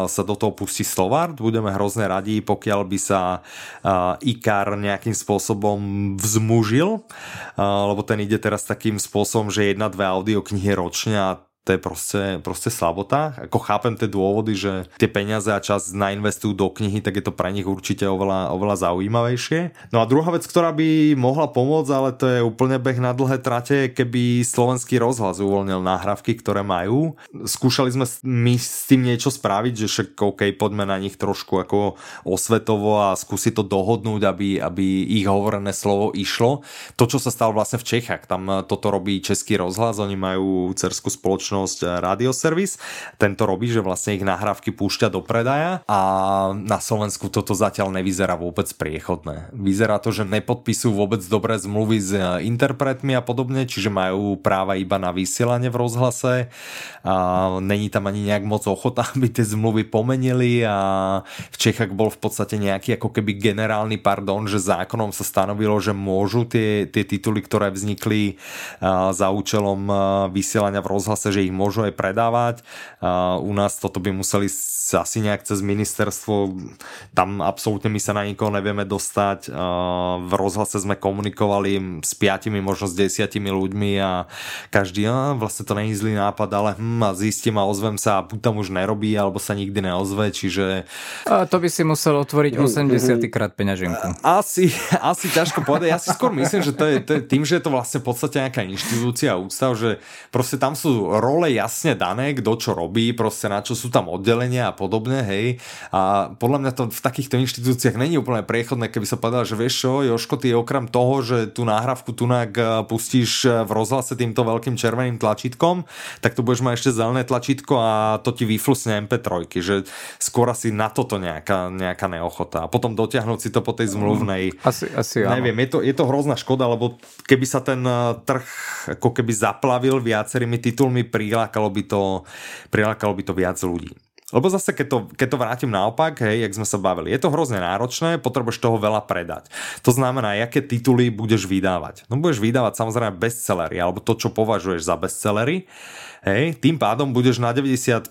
sa do toho pustí Slovart, budeme hrozne radi, pokiaľ by sa uh, IKAR nejakým spôsobom vzmužil, uh, lebo ten ide teraz takým spôsobom, že jedna, dve audioknihy ročne a to je proste, proste slabota. Ako chápem tie dôvody, že tie peniaze a čas nainvestujú do knihy, tak je to pre nich určite oveľa, oveľa zaujímavejšie. No a druhá vec, ktorá by mohla pomôcť, ale to je úplne beh na dlhé trate, keby slovenský rozhlas uvoľnil náhrávky, ktoré majú. Skúšali sme my s tým niečo spraviť, že však OK, poďme na nich trošku ako osvetovo a skúsiť to dohodnúť, aby, aby ich hovorené slovo išlo. To, čo sa stalo vlastne v Čechách, tam toto robí Český rozhlas, oni majú cerskú spoločnosť spoločnosť eh, Radioservis. Tento robí, že vlastne ich nahrávky púšťa do predaja a na Slovensku toto zatiaľ nevyzerá vôbec priechodné. Vyzerá to, že nepodpisujú vôbec dobré zmluvy s eh, interpretmi a podobne, čiže majú práva iba na vysielanie v rozhlase. A není tam ani nejak moc ochota, [LAUGHS] aby tie zmluvy pomenili a v Čechách bol v podstate nejaký ako keby generálny pardon, že zákonom sa stanovilo, že môžu tie, tie tituly, ktoré vznikli za účelom vysielania v rozhlase, že ich môžu aj predávať. U nás toto by museli asi nejak cez ministerstvo, tam absolútne my sa na nikoho nevieme dostať. V rozhlase sme komunikovali s piatimi, možno s desiatimi ľuďmi a každý, a vlastne to není zlý nápad, ale hm, a zistím a ozvem sa a buď tam už nerobí, alebo sa nikdy neozve, čiže... A to by si musel otvoriť 80 krát peňaženku. Asi, asi ťažko povedať. Ja si skôr myslím, že to je, to je tým, že je to vlastne v podstate nejaká inštitúcia a ústav, že proste tam sú role jasne dané, kto čo robí, proste na čo sú tam oddelenia a podobne, hej. A podľa mňa to v takýchto inštitúciách není úplne priechodné, keby sa povedal, že vieš čo, Joško, ty okrem toho, že tú náhrávku tunak eh, pustíš eh, v rozhlase týmto veľkým červeným tlačítkom, tak tu budeš mať ešte zelené tlačítko a to ti vyflusne MP3, že skôr asi na toto nejaká, nejaká neochota. A potom dotiahnuť si to po tej zmluvnej. Asi, asi áno. Neviem, je to, je to hrozná škoda, lebo keby sa ten eh, trh ako keby zaplavil viacerými titulmi, prilákalo by to, prilákalo by to viac ľudí. Lebo zase, keď to, keď to vrátim naopak, hej, jak sme sa bavili, je to hrozne náročné, potrebuješ toho veľa predať. To znamená, aké tituly budeš vydávať. No budeš vydávať samozrejme bestsellery, alebo to, čo považuješ za bestsellery, Hej, tým pádom budeš na 95%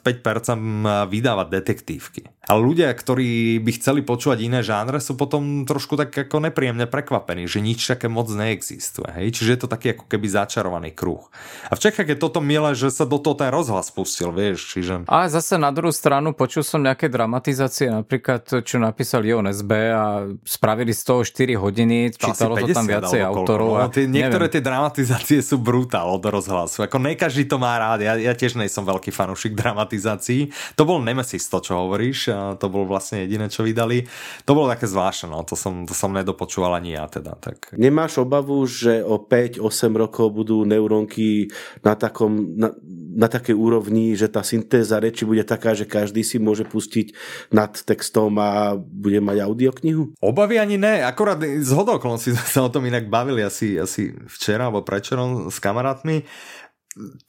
vydávať detektívky. Ale ľudia, ktorí by chceli počúvať iné žánre, sú potom trošku tak ako nepríjemne prekvapení, že nič také moc neexistuje. Hej? Čiže je to taký ako keby začarovaný kruh. A v Čechách je toto milé, že sa do toho ten rozhlas pustil, vieš. Čiže... Ale zase na druhú stranu počul som nejaké dramatizácie, napríklad čo napísal Ion SB a spravili z toho 4 hodiny, to čítalo to tam viacej autorov. No, tie, niektoré neviem. tie dramatizácie sú brutál od rozhlasu. Ako ne každý to má rád, ja, ja tiež nejsem veľký fanúšik dramatizácií. To bol Nemesis to, čo hovoríš, to bolo vlastne jediné, čo vydali. To bolo také zvláštne, no, to som, to som nedopočúval ani ja teda. Tak. Nemáš obavu, že o 5-8 rokov budú neurónky na takom, na, na takej úrovni, že tá syntéza reči bude taká, že každý si môže pustiť nad textom a bude mať audioknihu? Obavy ani ne, akorát z hodoklonci sme sa o tom inak bavili asi, asi včera alebo prečerom s kamarátmi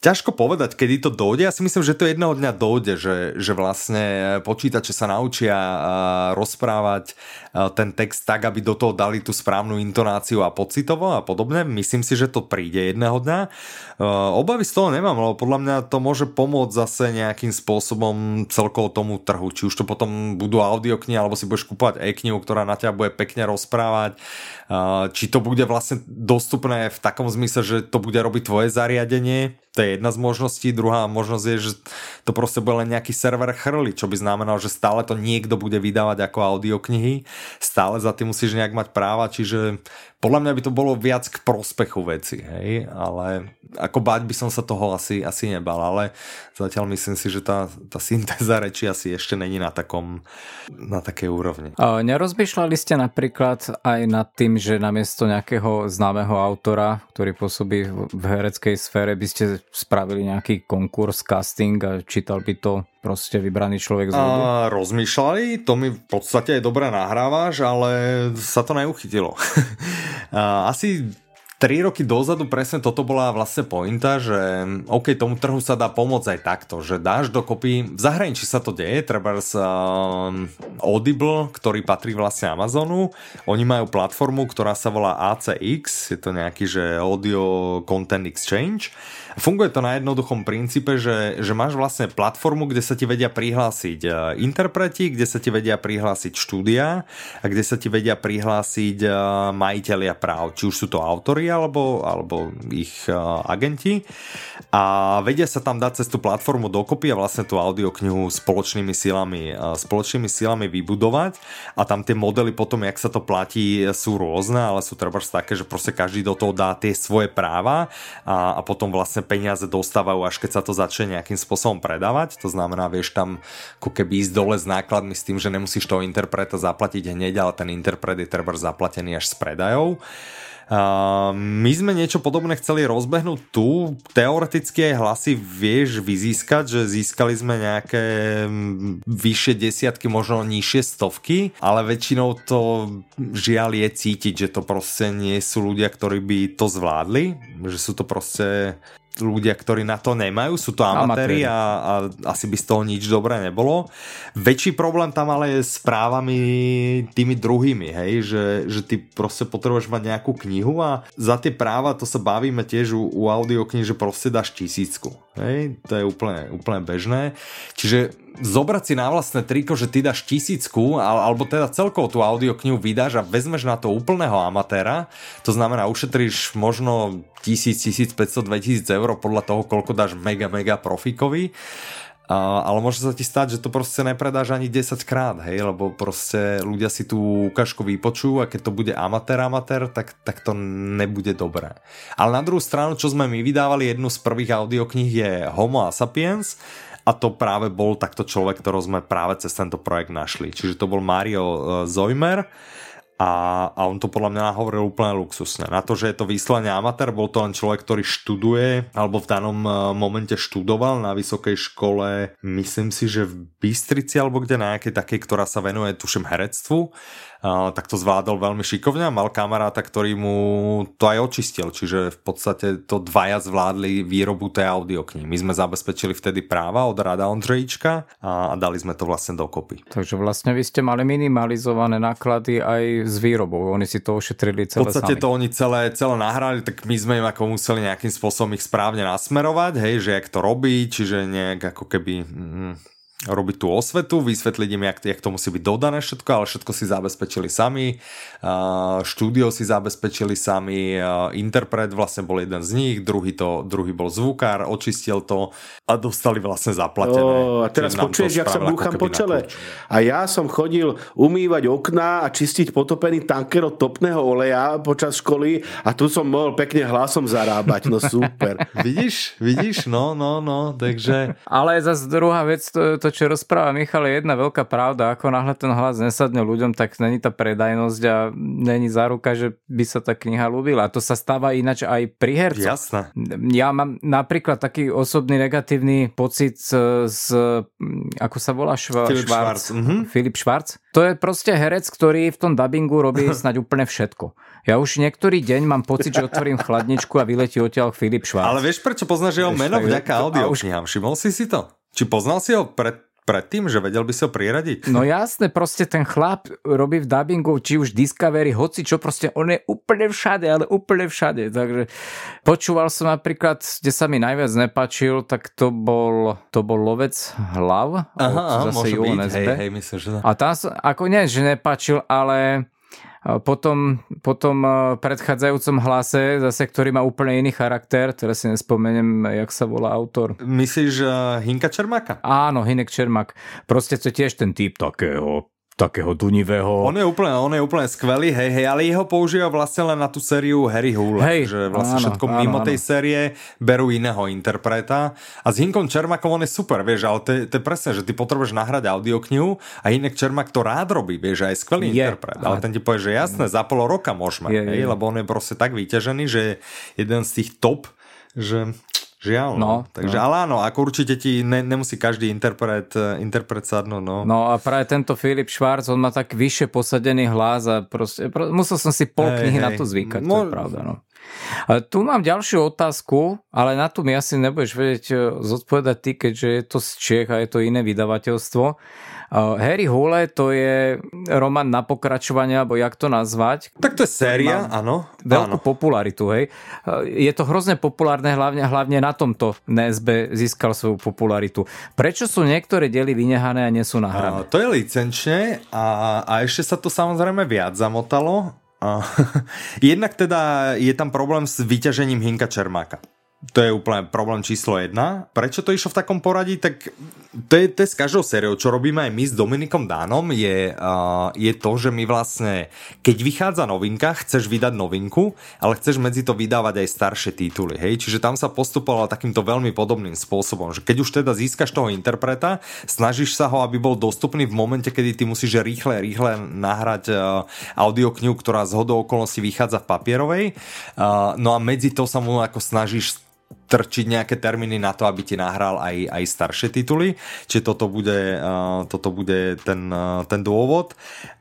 ťažko povedať, kedy to dojde. Ja si myslím, že to jedného dňa dojde, že, že vlastne počítače sa naučia rozprávať ten text tak, aby do toho dali tú správnu intonáciu a pocitovo a podobne. Myslím si, že to príde jedného dňa. Obavy z toho nemám, lebo podľa mňa to môže pomôcť zase nejakým spôsobom celkovo tomu trhu. Či už to potom budú audioknihy, alebo si budeš kúpať e-knihu, ktorá na ťa bude pekne rozprávať. Či to bude vlastne dostupné v takom zmysle, že to bude robiť tvoje zariadenie, to je jedna z možností. Druhá možnosť je, že to proste bude len nejaký server chrli, čo by znamenalo, že stále to niekto bude vydávať ako audioknihy. Stále za tým musíš nejak mať práva, čiže podľa mňa by to bolo viac k prospechu veci, hej, ale ako báť by som sa toho asi, asi nebal, ale zatiaľ myslím si, že tá, tá syntéza reči asi ešte není na takom, na takej úrovni. A nerozmýšľali ste napríklad aj nad tým, že namiesto nejakého známeho autora, ktorý pôsobí v hereckej sfére, by ste spravili nejaký konkurs, casting a čítal by to proste vybraný človek z A rozmýšľali, to mi v podstate aj dobre nahrávaš, ale sa to neuchytilo. [LAUGHS] Asi 3 roky dozadu presne toto bola vlastne pointa, že OK, tomu trhu sa dá pomôcť aj takto, že dáš dokopy, v zahraničí sa to deje, treba z um, Audible, ktorý patrí vlastne Amazonu, oni majú platformu, ktorá sa volá ACX, je to nejaký, že Audio Content Exchange Funguje to na jednoduchom princípe, že, že máš vlastne platformu, kde sa ti vedia prihlásiť e, interpreti, kde sa ti vedia prihlásiť štúdia a kde sa ti vedia prihlásiť e, majiteľia práv, či už sú to autory alebo, alebo ich e, agenti. A vedia sa tam dať cez tú platformu dokopy a vlastne tú audioknihu spoločnými silami, spoločnými silami vybudovať. A tam tie modely potom, jak sa to platí, sú rôzne, ale sú treba také, že proste každý do toho dá tie svoje práva a, a potom vlastne peniaze dostávajú, až keď sa to začne nejakým spôsobom predávať. To znamená, vieš tam ako keby ísť dole s nákladmi s tým, že nemusíš toho interpreta zaplatiť hneď, ale ten interpret je treba zaplatený až s predajou. Uh, my sme niečo podobné chceli rozbehnúť tu. Teoreticky aj hlasy vieš vyzískať, že získali sme nejaké vyššie desiatky, možno nižšie stovky, ale väčšinou to žiaľ je cítiť, že to proste nie sú ľudia, ktorí by to zvládli, že sú to proste ľudia, ktorí na to nemajú, sú to amatéri a, a asi by z toho nič dobré nebolo. Väčší problém tam ale je s právami tými druhými, hej, že, že ty proste potrebuješ mať nejakú knihu a za tie práva to sa bavíme tiež u, u audiokníh, že proste dáš tisícku. Hej, to je úplne, úplne bežné. Čiže zobrať si na vlastné triko, že ty dáš tisícku, alebo teda celkovo tú audioknihu vydáš a vezmeš na to úplného amatéra, to znamená ušetríš možno 1000, 1500, 2000 eur podľa toho, koľko dáš mega, mega profikovi. Ale môže sa ti stať, že to proste nepredáš ani 10 krát, hej, lebo proste ľudia si tú ukážku vypočujú a keď to bude amatér amatér, tak, tak to nebude dobré. Ale na druhú stranu, čo sme my vydávali, jednu z prvých audiokníh je Homo a Sapiens a to práve bol takto človek, ktorého sme práve cez tento projekt našli. Čiže to bol Mario e, Zojmer, a, a on to podľa mňa hovoril úplne luxusne. Na to, že je to výslane amatér, bol to len človek, ktorý študuje, alebo v danom e, momente študoval na vysokej škole, myslím si, že v Bystrici, alebo kde na nejakej takej, ktorá sa venuje, tuším, herectvu tak to zvládol veľmi šikovne a mal kamaráta, ktorý mu to aj očistil, čiže v podstate to dvaja zvládli výrobu tej audioknihy. My sme zabezpečili vtedy práva od Rada Ondřejička a, a dali sme to vlastne dokopy. Takže vlastne vy ste mali minimalizované náklady aj s výrobou, oni si to ošetrili celé V podstate sami. to oni celé, celé nahrali, tak my sme im ako museli nejakým spôsobom ich správne nasmerovať, hej, že jak to robí, čiže nejak ako keby... Mm, robiť tú osvetu, vysvetliť im, jak, jak to musí byť dodané všetko, ale všetko si zabezpečili sami, uh, štúdio si zabezpečili sami, uh, interpret vlastne bol jeden z nich, druhý, to, druhý bol zvukár, očistil to a dostali vlastne zaplatené. O, a teraz počuješ, jak sa búcham po čele. A ja som chodil umývať okná a čistiť potopený tanker od topného oleja počas školy a tu som mohol pekne hlasom zarábať, no super. [LAUGHS] vidíš, vidíš, no, no, no, takže... Ale zase druhá vec, to, to čo rozpráva Michal, je jedna veľká pravda. Ako náhle ten hlas nesadne ľuďom, tak není tá predajnosť a není záruka, že by sa tá kniha ľúbila. To sa stáva ináč aj pri hercoch. Jasné. Ja mám napríklad taký osobný negatívny pocit z, ako sa volá Šva, Filip Schwarz. Mm-hmm. Filip Schwarz. To je proste herec, ktorý v tom dubbingu robí [LAUGHS] snáď úplne všetko. Ja už niektorý deň mám pocit, že otvorím chladničku a vyletí odtiaľ Filip Schwarz. Ale vieš, prečo poznáš jeho meno vďaka audioknihám? Všimol si si to? Či poznal si ho pred predtým, že vedel by si ho priradiť? No jasne, proste ten chlap robí v dubbingu, či už Discovery, hoci čo, proste on je úplne všade, ale úplne všade. Takže počúval som napríklad, kde sa mi najviac nepačil, tak to bol, to bol Lovec hlav. Aha, zase môže byť, hej, hej, myslím, že... A tam, ako nie, že nepačil, ale potom, potom e, predchádzajúcom hlase, zase, ktorý má úplne iný charakter, teraz si nespomeniem, jak sa volá autor. Myslíš uh, Hinka Čermáka? Áno, Hinek Čermák. Proste to tiež ten typ takého takého dunivého. On je úplne, on je úplne skvelý, hej, hej, ale jeho používa vlastne len na tú sériu Harry Hole, hej, že vlastne áno, všetko áno, mimo áno. tej série berú iného interpreta a s Hinkom Čermakom on je super, vieš, ale to je, to je presne, že ty potrebuješ nahrať audioknihu a Hinek Čermak to rád robí, vieš, aj skvelý je, interpret, ale ten ti povie, že jasné, za pol roka môžeme, je, hej, je. lebo on je proste tak vyťažený, že je jeden z tých top, že Žiaľ, no. no. Takže, no. ale áno, ako určite ti ne, nemusí každý interpret, eh, interpret sadnúť, no. No a práve tento Filip Schwarz, on má tak vyššie posadený hlas a proste, pro, musel som si pol knihy hey, na to zvykať, no, to je pravda, no. A tu mám ďalšiu otázku, ale na tu mi asi nebudeš vedieť eh, zodpovedať ty, keďže je to z Čech a je to iné vydavateľstvo. Harry Hole to je román na pokračovanie, alebo jak to nazvať. Tak to je séria, áno. Veľkú áno. popularitu, hej. Je to hrozne populárne, hlavne, hlavne na tomto NSB získal svoju popularitu. Prečo sú niektoré diely vynehané a nie sú nahrané? To je licenčne a, a ešte sa to samozrejme viac zamotalo. [LAUGHS] Jednak teda je tam problém s vyťažením Hinka Čermáka. To je úplne problém číslo jedna. Prečo to išlo v takom poradí? Tak to je, to je s každou sériou, čo robíme aj my s Dominikom Dánom, je, uh, je to, že my vlastne, keď vychádza novinka, chceš vydať novinku, ale chceš medzi to vydávať aj staršie tituly, hej? Čiže tam sa postupovalo takýmto veľmi podobným spôsobom, že keď už teda získaš toho interpreta, snažíš sa ho, aby bol dostupný v momente, kedy ty musíš rýchle, rýchle nahrať uh, audioknihu, ktorá z hodou okolností vychádza v papierovej, uh, no a medzi to sa mu ako snažíš trčiť nejaké termíny na to, aby ti nahral aj, aj staršie tituly. Čiže toto bude, uh, toto bude ten, uh, ten dôvod.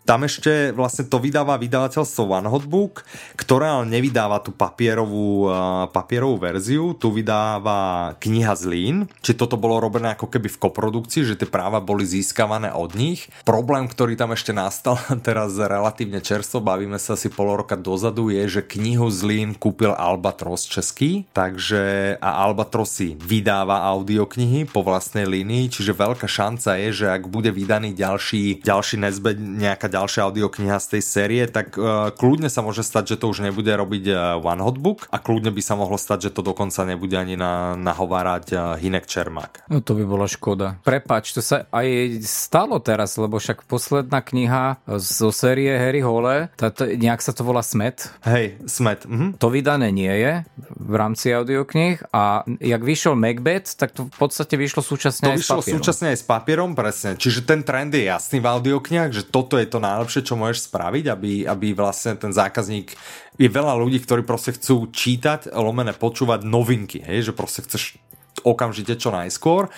Tam ešte vlastne to vydáva vydavateľstvo One Hot Book, ktoré ale nevydáva tú papierovú, papierovú verziu, tu vydáva kniha z Lín, či toto bolo robené ako keby v koprodukcii, že tie práva boli získavané od nich. Problém, ktorý tam ešte nastal [LAUGHS] teraz relatívne čerstvo, bavíme sa asi pol roka dozadu, je, že knihu z Lín kúpil Albatros český, takže a Albatros vydáva audioknihy po vlastnej línii, čiže veľká šanca je, že ak bude vydaný ďalší, ďalší nezbe, nejaká ďalšia audiokniha z tej série, tak uh, kľudne sa môže stať, že to už nebude robiť uh, One Hot Book a kľudne by sa mohlo stať, že to dokonca nebude ani na, nahovárať uh, Hinek Čermák. No to by bola škoda. Prepač, to sa aj stalo teraz, lebo však posledná kniha zo série Harry Hole, táto, nejak sa to volá Smet. Hej, Smet. Mhm. To vydané nie je v rámci audioknih a jak vyšiel Macbeth, tak to v podstate vyšlo súčasne to aj vyšlo s papierom. súčasne aj s papierom, presne. Čiže ten trend je jasný v audioknihách, že toto je to najlepšie, čo môžeš spraviť, aby, aby vlastne ten zákazník je veľa ľudí, ktorí proste chcú čítať, lomené počúvať novinky, hej, že proste chceš okamžite čo najskôr.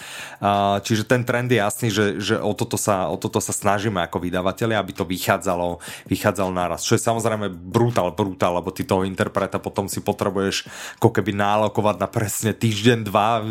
Čiže ten trend je jasný, že, že o, toto sa, o toto sa snažíme ako vydavateľi, aby to vychádzalo, vychádzalo naraz. Čo je samozrejme brutál, brutál, lebo ty toho interpreta potom si potrebuješ ako keby nálokovať na presne týždeň, dva,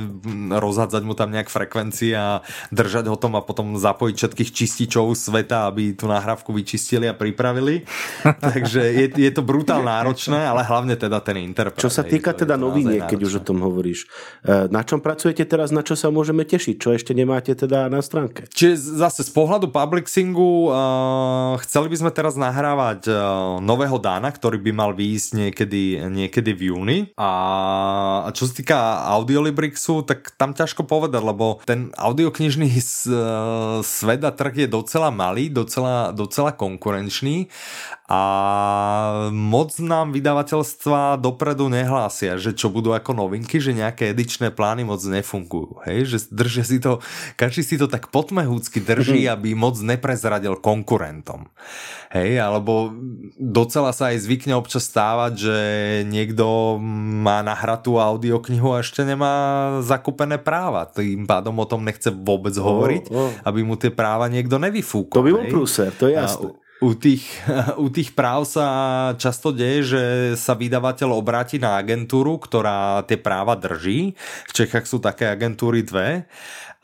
rozhádzať mu tam nejak frekvencii a držať ho tom a potom zapojiť všetkých čističov sveta, aby tú nahrávku vyčistili a pripravili. [LAUGHS] Takže je, je to brutál náročné, ale hlavne teda ten interpret. Čo sa týka teda noviniek, keď už o tom hovoríš, e, na čo čom pracujete teraz, na čo sa môžeme tešiť, čo ešte nemáte teda na stránke. Čiže zase z pohľadu publixingu uh, chceli by sme teraz nahrávať uh, nového Dána, ktorý by mal výjsť niekedy, niekedy v júni. A čo sa týka Audiolibrixu, tak tam ťažko povedať, lebo ten audioknižný uh, svet a trh je docela malý, docela, docela konkurenčný a moc nám vydavateľstva dopredu nehlásia, že čo budú ako novinky, že nejaké edičné plány moc nefungujú. Hej? Že držia si to, každý si to tak potmehúcky drží, mhm. aby moc neprezradil konkurentom. Hej, alebo docela sa aj zvykne občas stávať, že niekto má nahratú audioknihu a ešte nemá zakúpené práva. Tým pádom o tom nechce vôbec hovoriť, oh, oh. aby mu tie práva niekto nevyfúkol. To by bol prúser, to je jasné. U tých, [LAUGHS] u tých práv sa často deje, že sa vydavateľ obráti na agentúru, ktorá tie práva drží. V Čechách sú také agentúry dve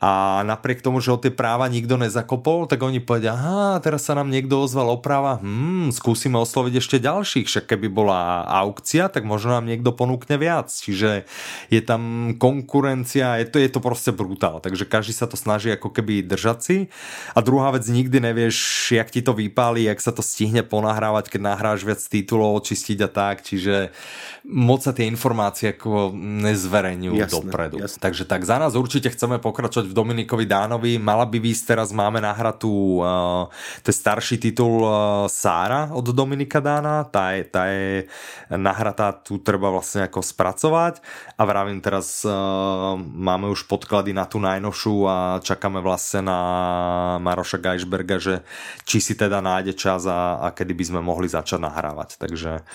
a napriek tomu, že o tie práva nikto nezakopol, tak oni povedia, aha, teraz sa nám niekto ozval o práva, hmm, skúsime osloviť ešte ďalších, však keby bola aukcia, tak možno nám niekto ponúkne viac. Čiže je tam konkurencia, je to, je to proste brutál, takže každý sa to snaží ako keby držať si. A druhá vec, nikdy nevieš, jak ti to vypáli, jak sa to stihne ponahrávať, keď nahráš viac titulov, očistiť a tak, čiže moc sa tie informácie ako nezverejňujú dopredu. Jasne. Takže tak za nás určite chceme pokračovať v Dominikovi Dánovi. Mala by výsť teraz, máme nahratú, uh, to je starší titul uh, Sára od Dominika Dána, tá je, tá je nahratá, tu treba vlastne ako spracovať a vravím teraz, uh, máme už podklady na tú najnovšiu a čakáme vlastne na Maroša Geisberga, že či si teda nájde čas a, a kedy by sme mohli začať nahrávať. Takže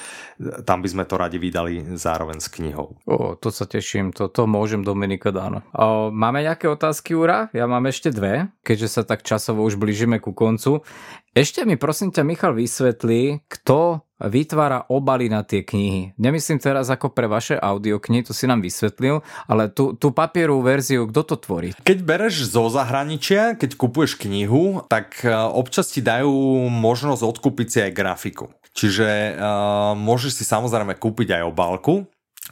tam by sme to radi vydali vydali zároveň s knihou. O, to sa teším, to, to môžem Dominika dáno. O, máme nejaké otázky, Ura? Ja mám ešte dve, keďže sa tak časovo už blížime ku koncu. Ešte mi prosím ťa Michal vysvetlí, kto vytvára obaly na tie knihy. Nemyslím teraz ako pre vaše audioknihy, to si nám vysvetlil, ale tú, tú papierovú verziu, kto to tvorí? Keď bereš zo zahraničia, keď kupuješ knihu, tak e, občas ti dajú možnosť odkúpiť si aj grafiku. Čiže uh, môžeš si samozrejme kúpiť aj obálku,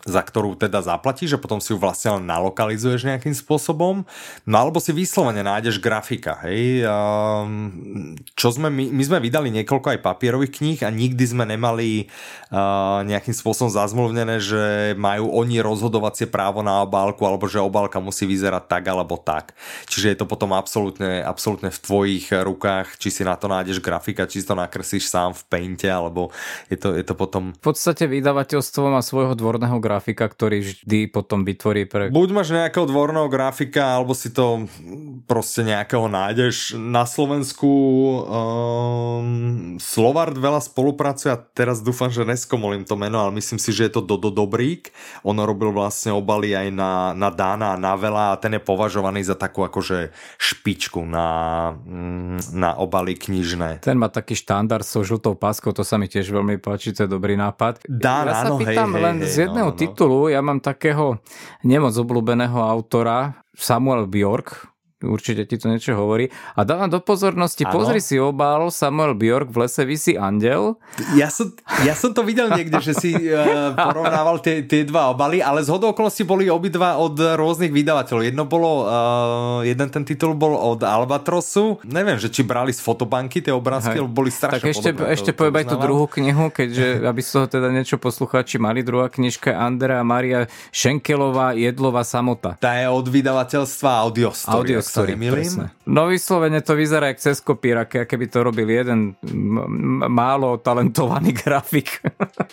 za ktorú teda zaplatíš a potom si ju vlastne len nalokalizuješ nejakým spôsobom. No alebo si vyslovene nájdeš grafika, hej. Čo sme, my, my sme vydali niekoľko aj papierových kníh a nikdy sme nemali nejakým spôsobom zazmluvnené, že majú oni rozhodovacie právo na obálku alebo že obálka musí vyzerať tak alebo tak. Čiže je to potom absolútne, absolútne v tvojich rukách, či si na to nájdeš grafika, či si to nakreslíš sám v painte, alebo je to, je to potom... V podstate vydavateľstvo má svojho dvorného grafika ktorý vždy potom vytvorí pre... Buď máš nejakého dvorného grafika, alebo si to proste nejakého nájdeš. Na Slovensku um, Slovard veľa spolupracuje a teraz dúfam, že neskomolím to meno, ale myslím si, že je to Dodo Dobrík. On robil vlastne obaly aj na, na Dana a na Vela a ten je považovaný za takú akože špičku na, mm, na obaly knižné. Ten má taký štandard so žltou páskou, to sa mi tiež veľmi páči, to je dobrý nápad. Dán, ja sa áno, pýtam hej, len hej, z jedného no titulu, ja mám takého nemoc obľúbeného autora, Samuel Bjork, určite ti to niečo hovorí. A dávam do pozornosti, ano. pozri si obal Samuel Bjork v lese vysí andel. Ja som, ja som to videl niekde, že si uh, porovnával tie, tie dva obaly, ale z hodou okolností boli obidva od rôznych vydavateľov. Jedno bolo, uh, jeden ten titul bol od Albatrosu. Neviem, že či brali z fotobanky tie obrázky, lebo boli strašne Tak ešte, podobné, ešte poviem aj tú druhú knihu, keďže aby z toho teda niečo poslucháči mali. Druhá knižka Andrea Maria Šenkelová Jedlová samota. Tá je od vydavateľstva Audiostory. Audiostory sa nemýlim. No vyslovene to vyzerá jak cez kopíra, keby to robil jeden málo talentovaný [LAUGHS] grafik.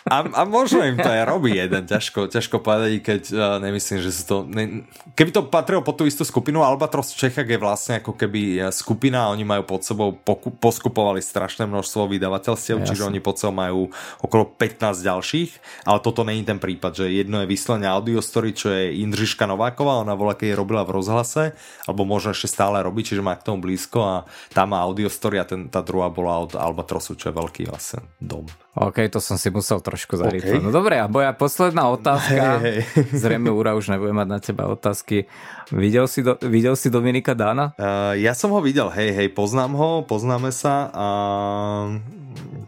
A, a možno im to aj robí jeden, ťažko, ťažko povedať, keď uh, nemyslím, že sú to... Ne, keby to patrilo pod tú istú skupinu, Albatros v Čechách je vlastne ako keby e, skupina oni majú pod sebou, poku, poskupovali strašné množstvo vydavateľstiev, ja, čiže oni pod sebou majú okolo 15 ďalších, ale toto není ten prípad, že jedno je vyslenie Audiostory, čo je Indřiška Nováková, ona bola keď robila v rozhlase, alebo možno ešte stále robí, čiže má k tomu blízko a tá má Story a ten, tá druhá bola od Albatrosu, čo je veľký vlastne dom. OK, to som si musel trošku zarýchliť. Okay. No dobre, a moja posledná otázka. Hey, hey. Zrejme Ura už nebude mať na teba otázky. Videl si, do, videl si Dominika Dána? Uh, ja som ho videl, hej, hej, poznám ho, poznáme sa a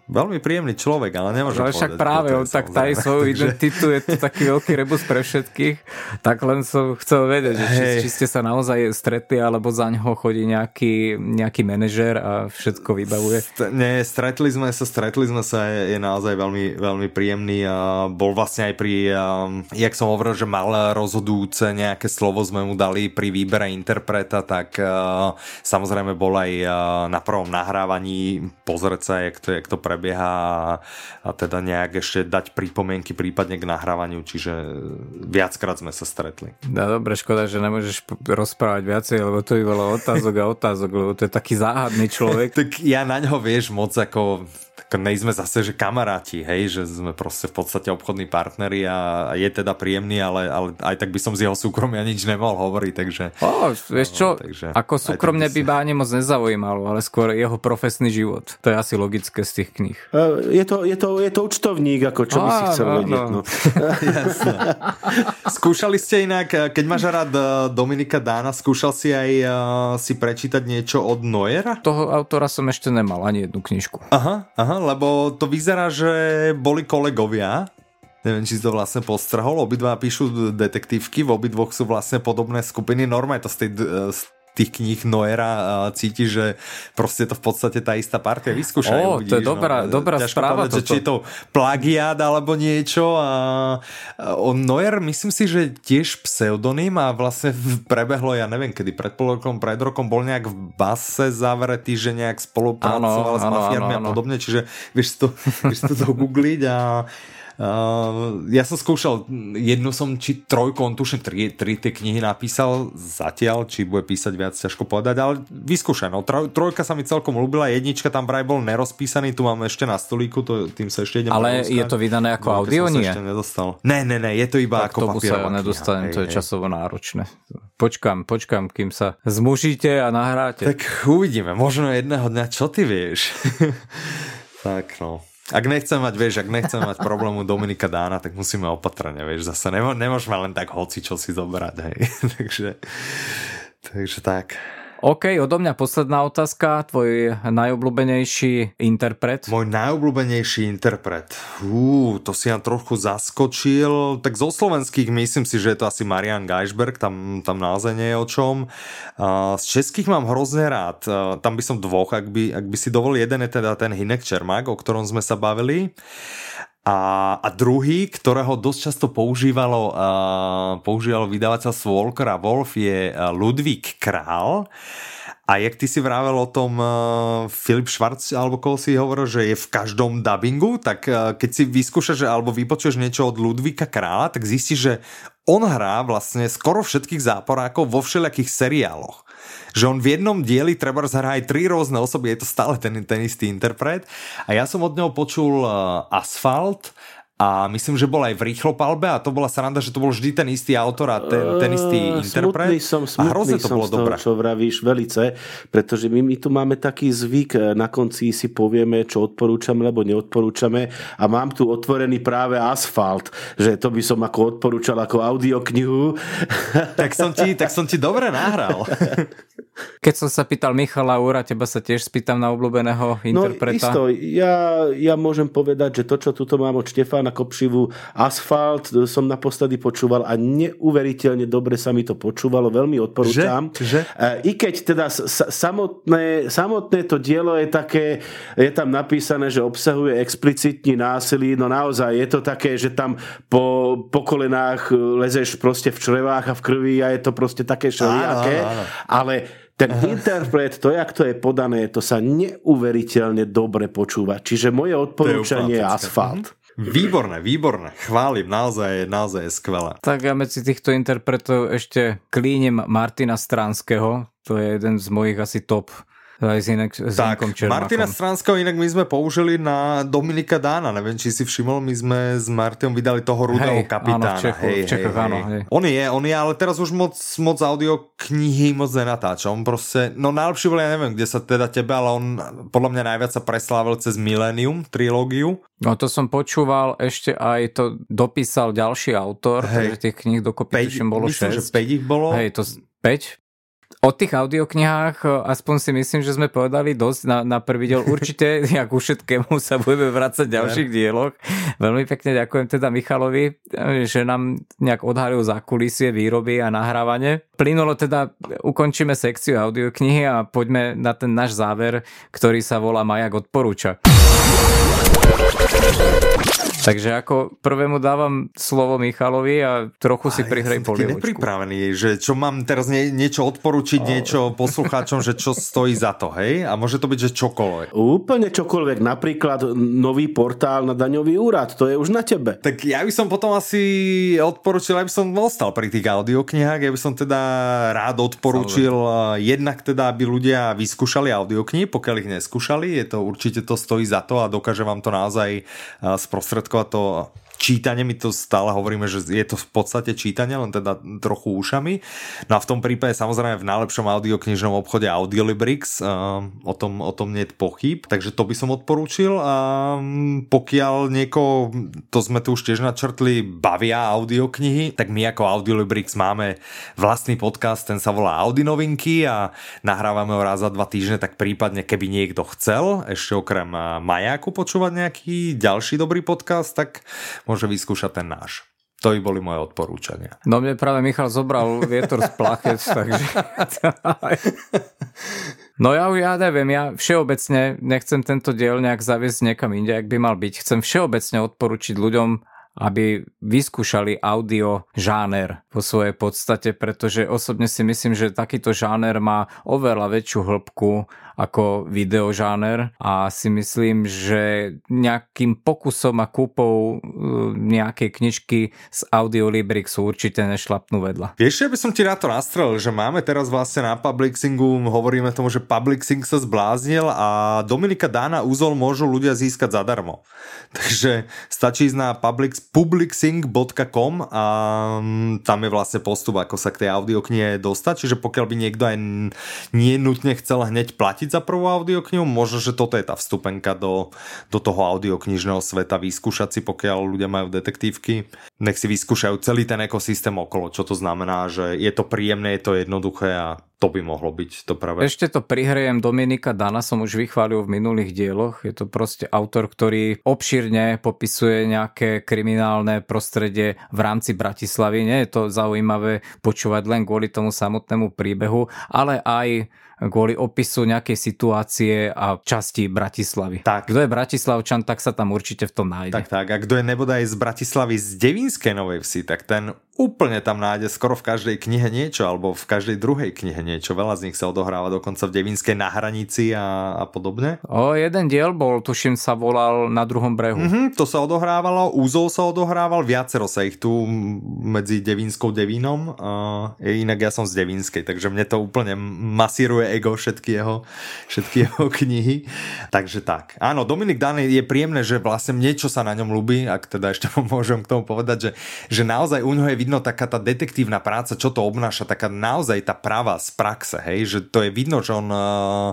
veľmi príjemný človek, ale nemôžem no, však práve, on tak tají svoju identitu, je to taký veľký rebus pre všetkých, tak len som chcel vedieť, že či, či ste sa naozaj stretli, alebo za ňoho chodí nejaký, nejaký manažer a všetko vybavuje. St- nie, stretli sme sa, stretli sme sa, je, je naozaj veľmi, veľmi príjemný a bol vlastne aj pri, um, jak som hovoril, že mal rozhodujúce nejaké slovo sme mu dali pri výbere interpreta, tak uh, samozrejme bol aj uh, na prvom nahrávaní pozrieť sa, jak to, jak to prebieha a, a teda nejak ešte dať pripomienky prípadne k nahrávaniu, čiže viackrát sme sa stretli. No dobre, škoda, že nemôžeš rozprávať viacej, lebo to by bolo otázok a otázok, lebo to je taký záhadný človek. [LAUGHS] tak ja na ňo vieš moc ako tak nejsme zase, že kamaráti, hej, že sme proste v podstate obchodní partneri a, je teda príjemný, ale, ale aj tak by som z jeho súkromia nič nemohol hovoriť, takže... O, vieš čo, no, takže, ako súkromne by ma ani moc nezaujímalo, ale skôr jeho profesný život. To je asi logické z tých kníh. Uh, je, to, je, to, je to účtovník, ako čo by si chcel no, vedieť. No. [LAUGHS] Jasné. Skúšali ste inak, keď máš rád e, Dominika Dána, skúšal si aj uh, si prečítať niečo od Noera? Toho autora som ešte nemal ani jednu knižku. Aha, aha, lebo to vyzerá, že boli kolegovia, neviem, či si to vlastne postrhol, obidva píšu detektívky, v obidvoch sú vlastne podobné skupiny, normálne to z tej, z tých kníh Noera cíti, že proste to v podstate tá istá partia vyskúšajú. O, to je dobrá, no, dobrá správa. Povedať, že či je to plagiát alebo niečo a on Noer myslím si, že tiež pseudonym a vlastne prebehlo, ja neviem kedy, pred pol rokom, pred rokom bol nejak v base zavretý, že nejak spolupracoval ano, s mafiármi a podobne, čiže vieš to, [LAUGHS] vieš to, to googliť a Uh, ja som skúšal, jednu som, či trojku, on tuším, tri, tri tie knihy napísal zatiaľ, či bude písať viac, ťažko povedať, ale vyskúšaj, no, troj, trojka sa mi celkom ľúbila, jednička tam vraj bol nerozpísaný, tu mám ešte na stolíku, to, tým sa ešte idem Ale je to vydané ako no, audio, nie? Ešte nedostal. Ne, ne, ne, je to iba tak ako papierová sa nedostanem, to je hej. časovo náročné. Počkám, počkám, kým sa zmužíte a nahráte. Tak uvidíme, možno jedného dňa, čo ty vieš? [LAUGHS] tak no. Ak nechcem mať, vieš, ak nechcem mať problému Dominika Dána, tak musíme opatrne, vieš, zase nemô, nemôžeme len tak hoci čo si zobrať, hej. [LAUGHS] takže, takže tak. OK, odo mňa posledná otázka. Tvoj najobľúbenejší interpret? Môj najobľúbenejší interpret. Ú, to si ja trochu zaskočil. Tak zo slovenských myslím si, že je to asi Marian Geisberg, tam, tam naozaj nie je o čom. Z českých mám hrozne rád. Tam by som dvoch, ak by, ak by si dovolil. Jeden je teda ten Hinek Čermák, o ktorom sme sa bavili. A, a druhý, ktorého dosť často používalo, uh, používalo vydavateľstvo Walker a Wolf je uh, Ludvík Král. A jak ty si vravel o tom uh, Filip Schwarz, alebo koho si hovoril, že je v každom dubbingu, tak uh, keď si vyskúšaš alebo vypočuješ niečo od Ludvíka Krála, tak zistíš, že on hrá vlastne skoro všetkých záporákov vo všelijakých seriáloch že on v jednom dieli treba hrá aj tri rôzne osoby, je to stále ten, ten istý interpret. A ja som od neho počul uh, Asfalt, a myslím, že bol aj v rýchlopalbe a to bola sranda, že to bol vždy ten istý autor a ten, ten istý uh, interpret. Smutný som, smutný a hrozne to som bolo dobré. čo vravíš, velice, pretože my, my tu máme taký zvyk, e, na konci si povieme, čo odporúčame, alebo neodporúčame a mám tu otvorený práve asfalt, že to by som ako odporúčal ako audioknihu. Tak som ti, tak som ti dobre nahral. [LAUGHS] Keď som sa pýtal Michala Úra, teba sa tiež spýtam na obľúbeného no, interpreta. No isto, ja, ja môžem povedať, že to, čo tuto mám od Štefána Kopšivu, Asfalt, som naposledy počúval a neuveriteľne dobre sa mi to počúvalo, veľmi odporúčam. Že? Že? I keď teda samotné, samotné to dielo je také, je tam napísané, že obsahuje explicitní násilí, no naozaj je to také, že tam po, po kolenách lezeš proste v črevách a v krvi a je to proste také šeliaké, ale ten Aha. interpret, to, jak to je podané, to sa neuveriteľne dobre počúva. Čiže moje odporúčanie je, je asfalt. Mhm. Výborné, výborné. Chválim, naozaj, naozaj je skvelé. Tak ja medzi týchto interpretov ešte klínem Martina Stranského. To je jeden z mojich asi top aj s, inak, s tak, Martina Stranského inak my sme použili na Dominika Dána. Neviem, či si všimol, my sme s Martinom vydali toho rudého hej, kapitána. Áno, v Čechu, hej, v Čechách, hej, áno, hej. On je, on je, ale teraz už moc, moc audio knihy moc nenatáča. On proste, no najlepší bol, ja neviem, kde sa teda tebe, ale on podľa mňa najviac sa preslávil cez Millennium trilógiu. No to som počúval, ešte aj to dopísal ďalší autor, hej. takže tých kníh dokopy tuším bolo myslím, 6. že 5 ich bolo. Hej, to 5? O tých audioknihách aspoň si myslím, že sme povedali dosť na, na prvý diel. Určite, [LAUGHS] jak u všetkému sa budeme vrácať v ďalších dieloch. Veľmi pekne ďakujem teda Michalovi, že nám nejak odhalil kulisie výroby a nahrávanie. Plynulo teda, ukončíme sekciu audioknihy a poďme na ten náš záver, ktorý sa volá Majak odporúča. Takže ako prvému dávam slovo Michalovi a trochu si prihrej ja polievočku. nepripravený, že čo mám teraz nie, niečo odporučiť, oh. niečo poslucháčom, že čo stojí za to, hej? A môže to byť, že čokoľvek. Úplne čokoľvek, napríklad nový portál na daňový úrad, to je už na tebe. Tak ja by som potom asi odporučil, aby som ostal pri tých audioknihách, ja by som teda rád odporučil Salve. jednak teda, aby ľudia vyskúšali audioknihy, pokiaľ ich neskúšali, je to určite to stojí za to a dokáže vám to naozaj sprostredkovať to čítanie, my to stále hovoríme, že je to v podstate čítanie, len teda trochu ušami. No a v tom prípade samozrejme v najlepšom audioknižnom obchode Audiolibrix, uh, o tom, o tom nie je pochyb, takže to by som odporúčil. A pokiaľ nieko, to sme tu už tiež načrtli, bavia audioknihy, tak my ako Audiolibrix máme vlastný podcast, ten sa volá Audi novinky a nahrávame ho raz za dva týždne, tak prípadne keby niekto chcel ešte okrem Majáku počúvať nejaký ďalší dobrý podcast, tak môže vyskúšať ten náš. To by boli moje odporúčania. No mne práve Michal zobral vietor z plachet, [LAUGHS] takže... No ja, ja neviem, ja všeobecne nechcem tento diel nejak zaviesť niekam inde, ak by mal byť. Chcem všeobecne odporučiť ľuďom, aby vyskúšali audio žáner po svojej podstate, pretože osobne si myslím, že takýto žáner má oveľa väčšiu hĺbku ako videožáner a si myslím, že nejakým pokusom a kúpou e, nejakej knižky z Audiolibrixu určite nešlapnú vedľa. Vieš, ja by som ti na to nastrelil, že máme teraz vlastne na Publixingu, hovoríme tomu, že Publixing sa zbláznil a Dominika Dána úzol môžu ľudia získať zadarmo. [LAUGHS] Takže stačí ísť na publix, publixing.com a mm, tam je vlastne postup, ako sa k tej audioknihe dostať. Čiže pokiaľ by niekto aj nie chcel hneď platiť platiť za prvú audioknihu. Možno, že toto je tá vstupenka do, do toho audioknižného sveta, vyskúšať si, pokiaľ ľudia majú detektívky. Nech si vyskúšajú celý ten ekosystém okolo, čo to znamená, že je to príjemné, je to jednoduché a to by mohlo byť to práve. Ešte to prihrejem Dominika Dana, som už vychválil v minulých dieloch. Je to proste autor, ktorý obšírne popisuje nejaké kriminálne prostredie v rámci Bratislavy. Nie je to zaujímavé počúvať len kvôli tomu samotnému príbehu, ale aj kvôli opisu nejakej situácie a časti Bratislavy. Tak. Kto je Bratislavčan, tak sa tam určite v tom nájde. Tak, tak. A kto je nebodaj z Bratislavy z Devinskej Novej Vsi, tak ten úplne tam nájde skoro v každej knihe niečo, alebo v každej druhej knihe niečo. Veľa z nich sa odohráva dokonca v Devinskej na hranici a, a podobne. O, jeden diel bol, tuším sa volal Na druhom brehu. Mm-hmm, to sa odohrávalo, úzol sa odohrával, viacero sa ich tu medzi Devinskou Devinom. Uh, inak ja som z Devinskej, takže mne to úplne masíruje ego všetky jeho, všetky jeho [LAUGHS] knihy. Takže tak. Áno, Dominik Dan je príjemné, že vlastne niečo sa na ňom ľúbi, ak teda ešte [LAUGHS] môžem k tomu povedať, že, že naozaj u ňoho je vidno taká tá detektívna práca, čo to obnáša, taká naozaj tá práva z praxe, hej, že to je vidno, že on uh,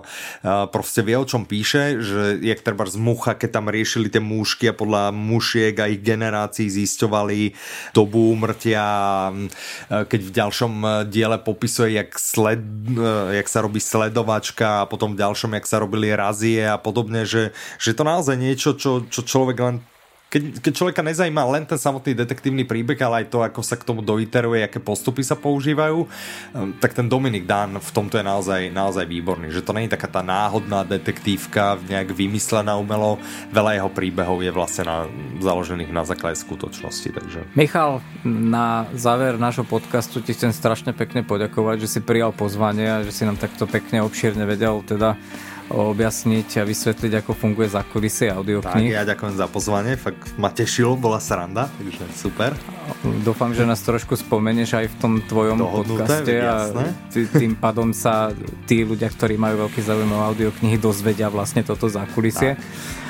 proste vie, o čom píše, že jak treba z mucha, keď tam riešili tie mušky a podľa mušiek a ich generácií zisťovali dobu umrtia, uh, keď v ďalšom diele popisuje, jak, sled, uh, jak sa robí sledovačka a potom v ďalšom, jak sa robili razie a podobne, že, že to naozaj niečo, čo, čo človek len keď, keď človeka nezajíma len ten samotný detektívny príbeh, ale aj to, ako sa k tomu doiteruje, aké postupy sa používajú, um, tak ten Dominik Dan v tomto je naozaj, naozaj výborný. Že to není taká tá náhodná detektívka, nejak vymyslená umelo. Veľa jeho príbehov je vlastne na, založených na základe skutočnosti. Takže. Michal, na záver nášho podcastu ti chcem strašne pekne poďakovať, že si prijal pozvanie a že si nám takto pekne obšírne vedel teda objasniť a vysvetliť, ako funguje zákulisie audiokníh. Tak, ja ďakujem za pozvanie, fakt ma tešilo, bola sranda, takže super. Dúfam, že nás trošku spomenieš aj v tom tvojom Dohodnuté, podcaste a tým pádom sa tí ľudia, ktorí majú veľký záujem o audioknihy, dozvedia vlastne toto zákulisie. Tak.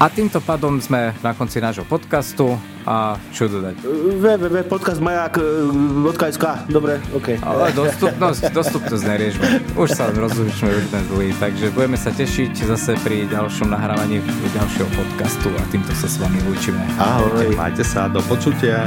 A týmto pádom sme na konci nášho podcastu a čo dodať? www.podcastmajak.sk Dobre, OK. Ale dostupnosť, dostupnosť neriešme. Už sa rozlučíme už ten zlý, takže budeme sa tešiť zase pri ďalšom nahrávaní ďalšieho podcastu a týmto sa s vami lúčime. Ahoj, majte sa, do počutia.